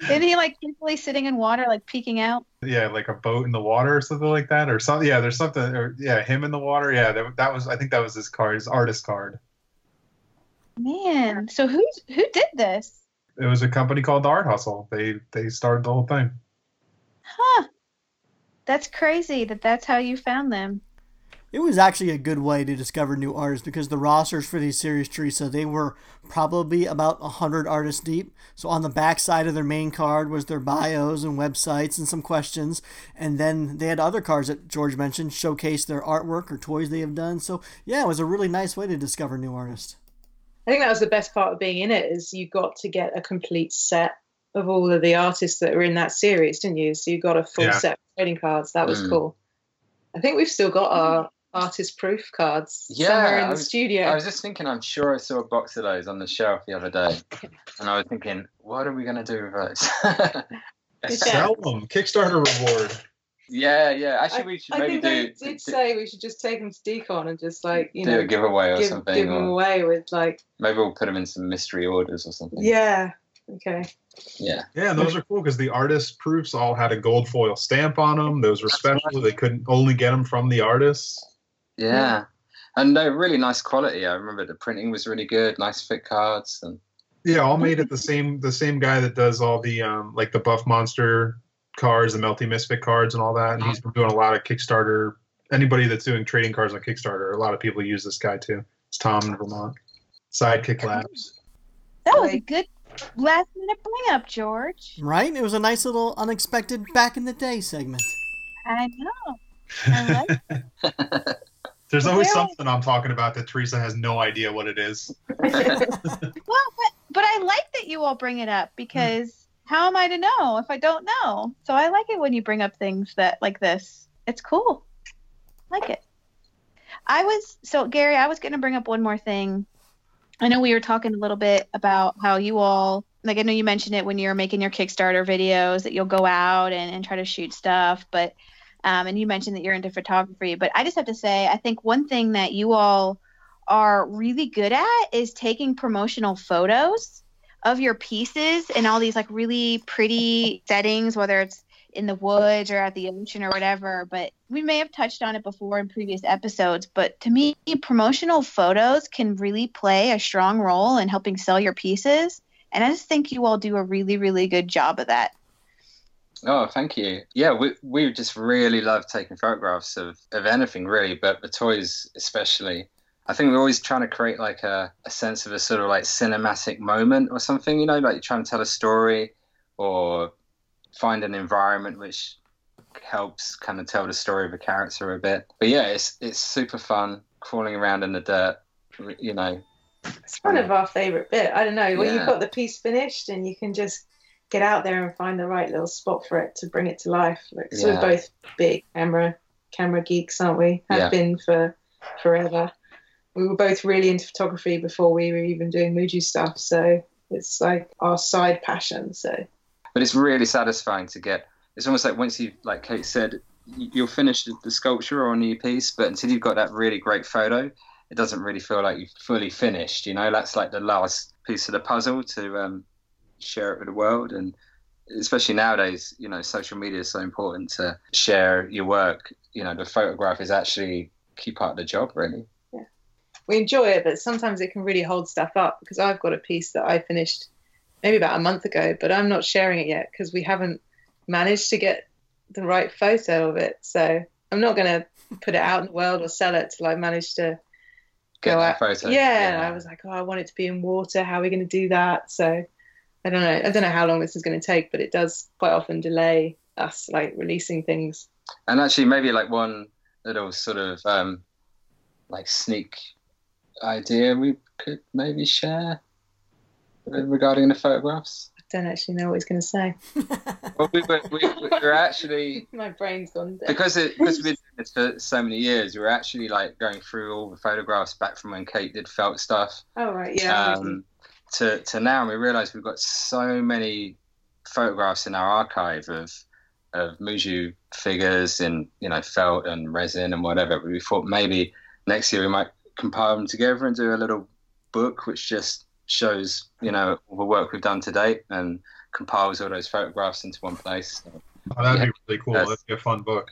Isn't he like usually sitting in water, like peeking out? yeah, like a boat in the water or something like that, or something. Yeah, there's something. Or, yeah, him in the water. Yeah, that, that was. I think that was his card, his artist card. Man, so who's who did this? It was a company called the Art Hustle. They they started the whole thing. Huh? That's crazy that that's how you found them. It was actually a good way to discover new artists because the rosters for these series, Teresa, they were probably about 100 artists deep. So on the back side of their main card was their bios and websites and some questions. And then they had other cards that George mentioned showcase their artwork or toys they have done. So yeah, it was a really nice way to discover new artists. I think that was the best part of being in it is you got to get a complete set of all of the artists that were in that series, didn't you? So you got a full Yeah. set of trading cards. That was Mm. cool. I think we've still got our artist proof cards Yeah, somewhere in I the was- studio. I was just thinking, I'm sure I saw a box of those on the shelf the other day, and I was thinking, what are we going to do with those? Yeah. Sell them. Kickstarter reward. Yeah, yeah. Actually, we should I maybe think they do, did do, say we should just take them to DCon and just like you do know a giveaway or give, something, give them or away with like maybe we'll put them in some mystery orders or something. yeah okay yeah. Yeah, and those are cool because the artist proofs all had a gold foil stamp on them. Those were That's special. right. They couldn't only get them from the artists. Yeah. And they're really nice quality. I remember the printing was really good, nice fit cards, and Yeah, all made at the same the same guy that does all the um like the Buff Monster cards, the Melty Misfit cards, and all that. And he's uh-huh. been doing a lot of Kickstarter. Anybody that's doing trading cards on Kickstarter, a lot of people use this guy too. It's Tom in Vermont. Sidekick Labs. That was a good last minute bring up, George. Right? It was a nice little unexpected back in the day segment. I know. I like There's always Well- something I'm talking about that Teresa has no idea what it is. Well, but, but I like that you all bring it up hmm. because how am I to know if I don't know? So I like it when you bring up things that like this. It's cool. Like it. I was so Gary, I was going to bring up one more thing. I know we were talking a little bit about how you all like I know you mentioned it when you're making your Kickstarter videos that you'll go out and, and try to shoot stuff, but um, and you mentioned that you're into photography, but I just have to say I think one thing that you all are really good at is taking promotional photos of your pieces in all these like really pretty settings, whether it's in the woods or at the ocean or whatever. But we may have touched on it before in previous episodes. But to me, promotional photos can really play a strong role in helping sell your pieces. And I just think you all do a really, really good job of that. Oh, thank you. Yeah, we we just really love taking photographs of, of anything really, but the toys especially. I think we're always trying to create like a, a sense of a sort of like cinematic moment or something, you know, like you're trying to tell a story or find an environment which helps kind of tell the story of a character a bit. But yeah, it's it's super fun crawling around in the dirt, you know. It's kind of our favourite bit. I don't know. When Yeah. you've got the piece finished and you can just get out there and find the right little spot for it to bring it to life. Like, so Yeah. we're both big camera camera geeks, aren't we? Have Yeah. been for forever. We were both really into photography before we were even doing Muju stuff. So it's like our side passion. So but it's really satisfying to get it's almost like once you like kate said you'll finish the- the sculpture or a new piece but until you've got that really great photo it doesn't really feel like you've fully finished you know that's like the last piece of the puzzle to um, share it with the world and especially nowadays you know social media is so important to share your work you know the photograph is actually key part of the job really we enjoy it, but sometimes it can really hold stuff up because I've got a piece that I finished maybe about a month ago, but I'm not sharing it yet because we haven't managed to get the right photo of it. So I'm not going to put it out in the world or sell it till I manage to get go out. photo Yeah, and I was like, oh, I want it to be in water. How are we going to do that? So I don't know. I don't know how long this is going to take, but it does quite often delay us like releasing things. and actually maybe like one little sort of um, like sneak idea we could maybe share regarding the photographs I don't actually know what he's going to say. well we were, we, we were actually My brain's gone dead. because it because we've been doing this for so many years we were actually like going through all the photographs back from when kate did felt stuff Oh right, yeah. um, to to now and we realized we've got so many photographs in our archive of of Muju figures in you know felt and resin and whatever. But we thought maybe next year we might compile them together and do a little book which just shows you know all the work we've done to date and compiles all those photographs into one place. So, Oh, that'd Yeah. be really cool. Yes. That'd be a fun book.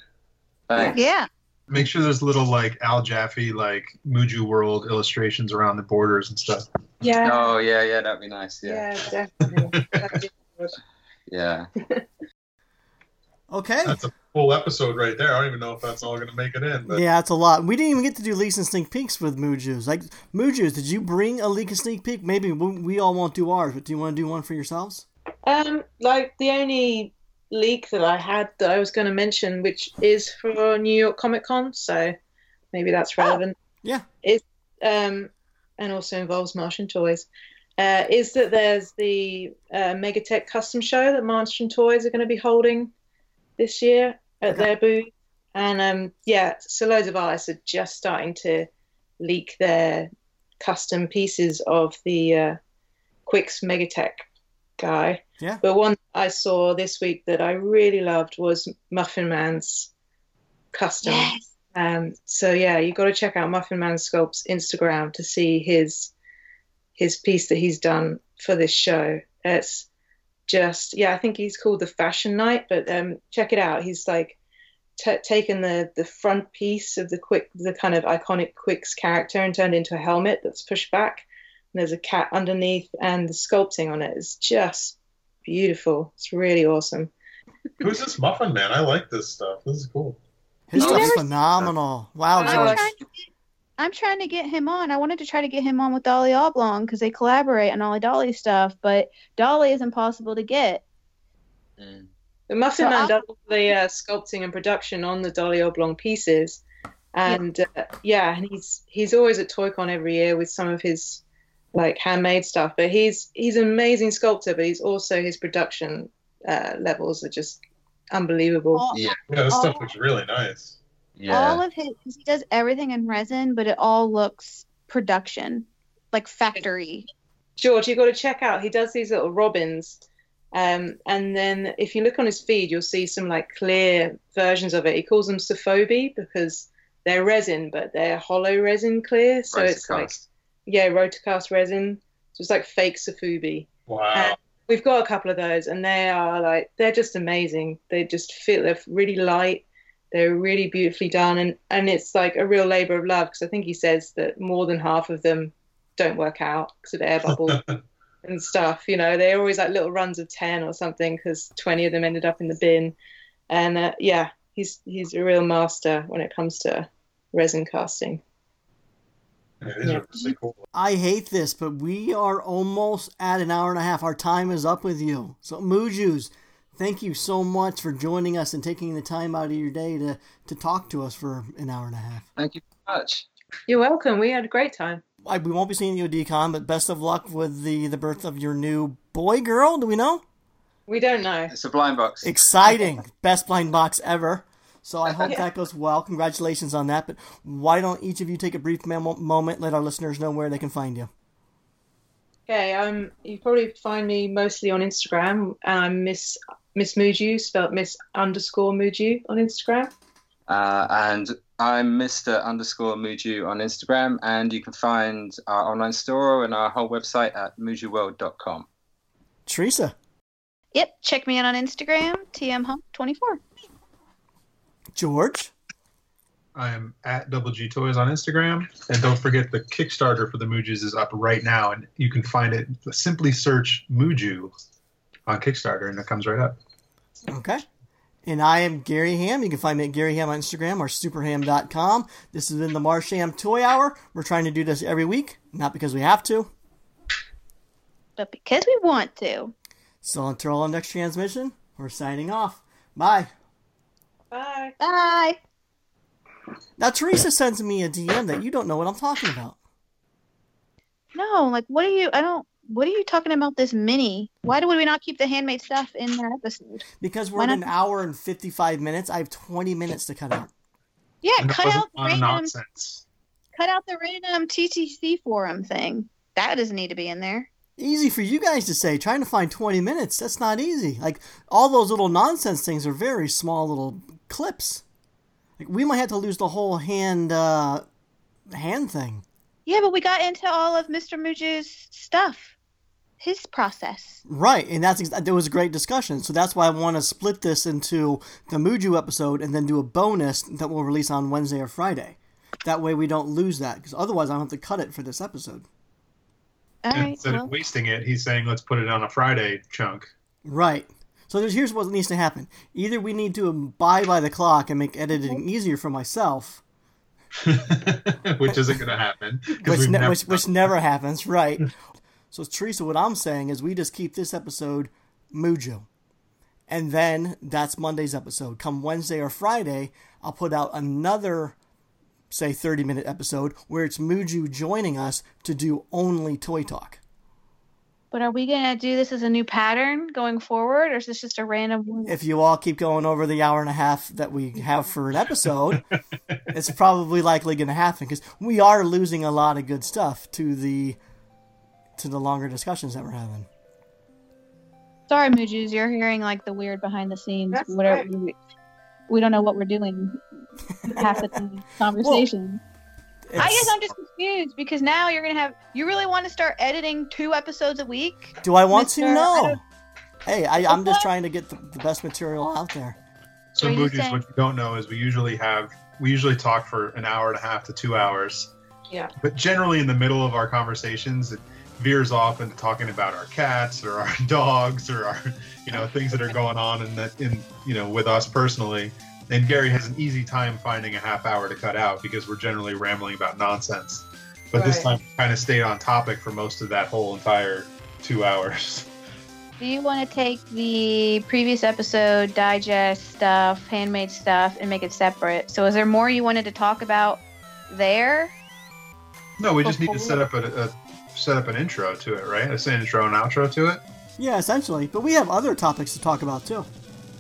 thanks. Yeah. Make sure there's little like Al Jaffee like Muju World illustrations around the borders and stuff. yeah. Oh yeah, yeah, that'd be nice. Yeah, Yeah, definitely. That'd be good. yeah. Okay. That's a full episode right there. I don't even know if that's all going to make it in. But Yeah, it's a lot. We didn't even get to do leaks and sneak peeks with Mujus. Like Mujus, did you bring a leak and sneak peek? Maybe we, we all won't do ours, but do you want to do one for yourselves? Um, like the only leak that I had that I was going to mention, which is for New York Comic Con, so maybe that's relevant. Yeah. Is um, and also involves Martian toys. Uh, is that there's the uh, Megatech custom show that Martian Toys are going to be holding this year at Okay. their booth, and um, yeah, so loads of artists are just starting to leak their custom pieces of the uh, Quiccs Megatech guy. Yeah. But one I saw this week that I really loved was Muffin Man's custom. Yes. Um, so yeah, you've got to check out Muffin Man Sculpt's Instagram to see his his piece that he's done for this show. It's just yeah, I think he's called the Fashion Knight, but um, check it out. He's like t- taken the the front piece of the quick the kind of iconic Quiccs character and turned into a helmet that's pushed back. And there's a cat underneath, and the sculpting on it is just beautiful. It's really awesome. who's this Muffin Man? I like this stuff. This is cool. His You stuff's never- phenomenal. Wow, George. I'm trying to get him on. I wanted to try to get him on with Dolly Oblong because they collaborate on all the Dolly stuff, but Dolly is impossible to get. Mm. The Muffin So Man I'll- does the uh, sculpting and production on the Dolly Oblong pieces, and uh, yeah, and he's he's always at ToyCon every year with some of his like handmade stuff. But he's he's an amazing sculptor, but he's also his production uh, levels are just unbelievable. All, Yeah, Yeah, this stuff looks really nice. Yeah. all of his, he does everything in resin, but it all looks production, like factory. George, you've got to check out. He does these little robins. Um, and then if you look on his feed, you'll see some like clear versions of it. He calls them Sofubi because they're resin, but they're hollow resin clear. So it's like, yeah, rotocast resin. So it's like fake Sofubi. Wow. We've got a couple of those and they are like, they're just amazing. They just feel, they're really light. They're really beautifully done. And, and it's like a real labor of love because I think he says that more than half of them don't work out because of air bubble and stuff. You know, they're always like little runs of ten or something because twenty of them ended up in the bin. And uh, yeah, he's he's a real master when it comes to resin casting. Yeah, these really cool. I hate this, but we are almost at an hour and a half. Our time is up with you. So, Mujus, thank you so much for joining us and taking the time out of your day to, to talk to us for an hour and a half. Thank you very much. You're welcome. We had a great time. I, we won't be seeing you at DCon, but best of luck with the, the birth of your new boy, girl. Do we know? We don't know. It's a blind box. Exciting. Best blind box ever. So I hope Yeah. that goes well. Congratulations on that. But why don't each of you take a brief mem- moment, let our listeners know where they can find you? Okay, um, you probably find me mostly on Instagram, I'm Miss Miss Muju, spelled Miss underscore Muju on Instagram. Uh, and I'm Mr. underscore Muju on Instagram, and you can find our online store and our whole website at mujuworld.com. Teresa. Yep, check me out on Instagram, tmhump24. George. I am at Double G Toys on Instagram, and don't forget the Kickstarter for the Mujus is up right now, and you can find it. Simply search Muju on Kickstarter, and it comes right up. Okay. And I am Gary Ham. You can find me at Gary Ham on Instagram or superham.com. This has been the Marsham Toy Hour. We're trying to do this every week, not because we have to. But because we want to. So until our next transmission, we're signing off. Bye. Bye. Bye. Now, Teresa sends me a DM that you don't know what I'm talking about. No, like, what are you? I don't. What are you talking about? This mini? Why do we not keep the handmade stuff in that episode? Because we're Why at not- an hour and 55 minutes. I have 20 minutes to cut out. Yeah, And cut out the random. nonsense. Cut out the random TTC forum thing. That doesn't need to be in there. Easy for you guys to say. Trying to find 20 minutes, that's not easy. Like, all those little nonsense things are very small little clips. Like, we might have to lose the whole hand, uh, hand thing. Yeah, but we got into all of Mr. Muju's stuff, his process. Right, and that's ex- there was a great discussion. So that's why I want to split this into the Muju episode and then do a bonus that we'll release on Wednesday or Friday. That way we don't lose that, because otherwise I don't have to cut it for this episode. All And instead Well, of wasting it, he's saying let's put it on a Friday chunk. Right. So there's, here's what needs to happen. Either we need to abide by the clock and make editing easier for myself, which isn't going to happen, which, ne- never which, which never happens, right? So Teresa, what I'm saying is we just keep this episode Muju. And then that's Monday's episode. Come Wednesday or Friday, I'll put out another, say, 30 minute episode where it's Muju joining us to do only Toy Talk. but are we gonna do this as a new pattern going forward, or is this just a random one? If you all keep going over the hour and a half that we have for an episode, it's probably likely going to happen because we are losing a lot of good stuff to the to the longer discussions that we're having. Sorry, Mujus, you're hearing like the weird behind the scenes. That's Whatever. fine. We, we don't know what we're doing half the time. Conversation. I guess I'm just confused because now you're gonna have. You really want to start editing two episodes a week? Do I want to? Mr. I No. don't- Hey, I, I'm just trying to get the, the best material out there. So Are you saying- what you don't know is we usually have we usually talk for an hour and a half to two hours. Yeah. But generally in the middle of our conversations, it veers off into talking about our cats or our dogs or our you know things that are going on in the in you know with us personally. and Gary has an easy time finding a half hour to cut out because we're generally rambling about nonsense. But this Right. time, kind of stayed on topic for most of that whole entire two hours. Do you want to take the previous episode, digest stuff, handmade stuff, and make it separate? So, is there more you wanted to talk about there? No, we just need to set up a, a set up an intro to it, right? It's an intro and outro to it. Yeah, essentially. But we have other topics to talk about too.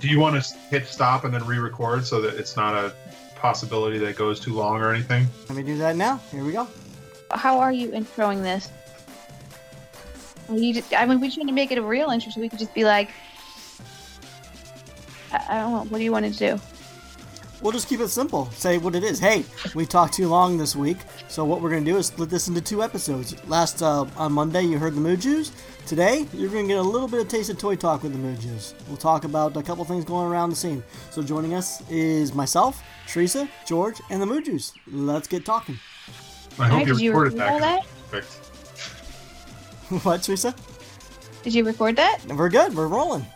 Do you want to hit stop and then re-record so that it's not a possibility that it goes too long or anything? Let me do that now. Here we go. How are you introing this? You just, I mean, we shouldn't make it a real intro, so we could just be like, I, I don't know. What do you want to do? We'll just keep it simple. Say what it is. Hey, we talked too long this week, so what we're gonna do is split this into two episodes. Last uh, on Monday, you heard the Mujus. Today, you're gonna get a little bit of taste of toy talk with the Mujus. We'll talk about a couple things going around the scene. So joining us is myself, Teresa, George, and the Mujus. Let's get talking. I hope Alright, you did you record that. that? Perfect. what, Teresa? Did you record that? We're good. We're rolling.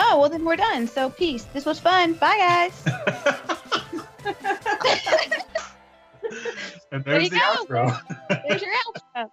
Oh, well, then we're done. So, peace. This was fun. Bye, guys. And There there's you the go. outro. There's your out.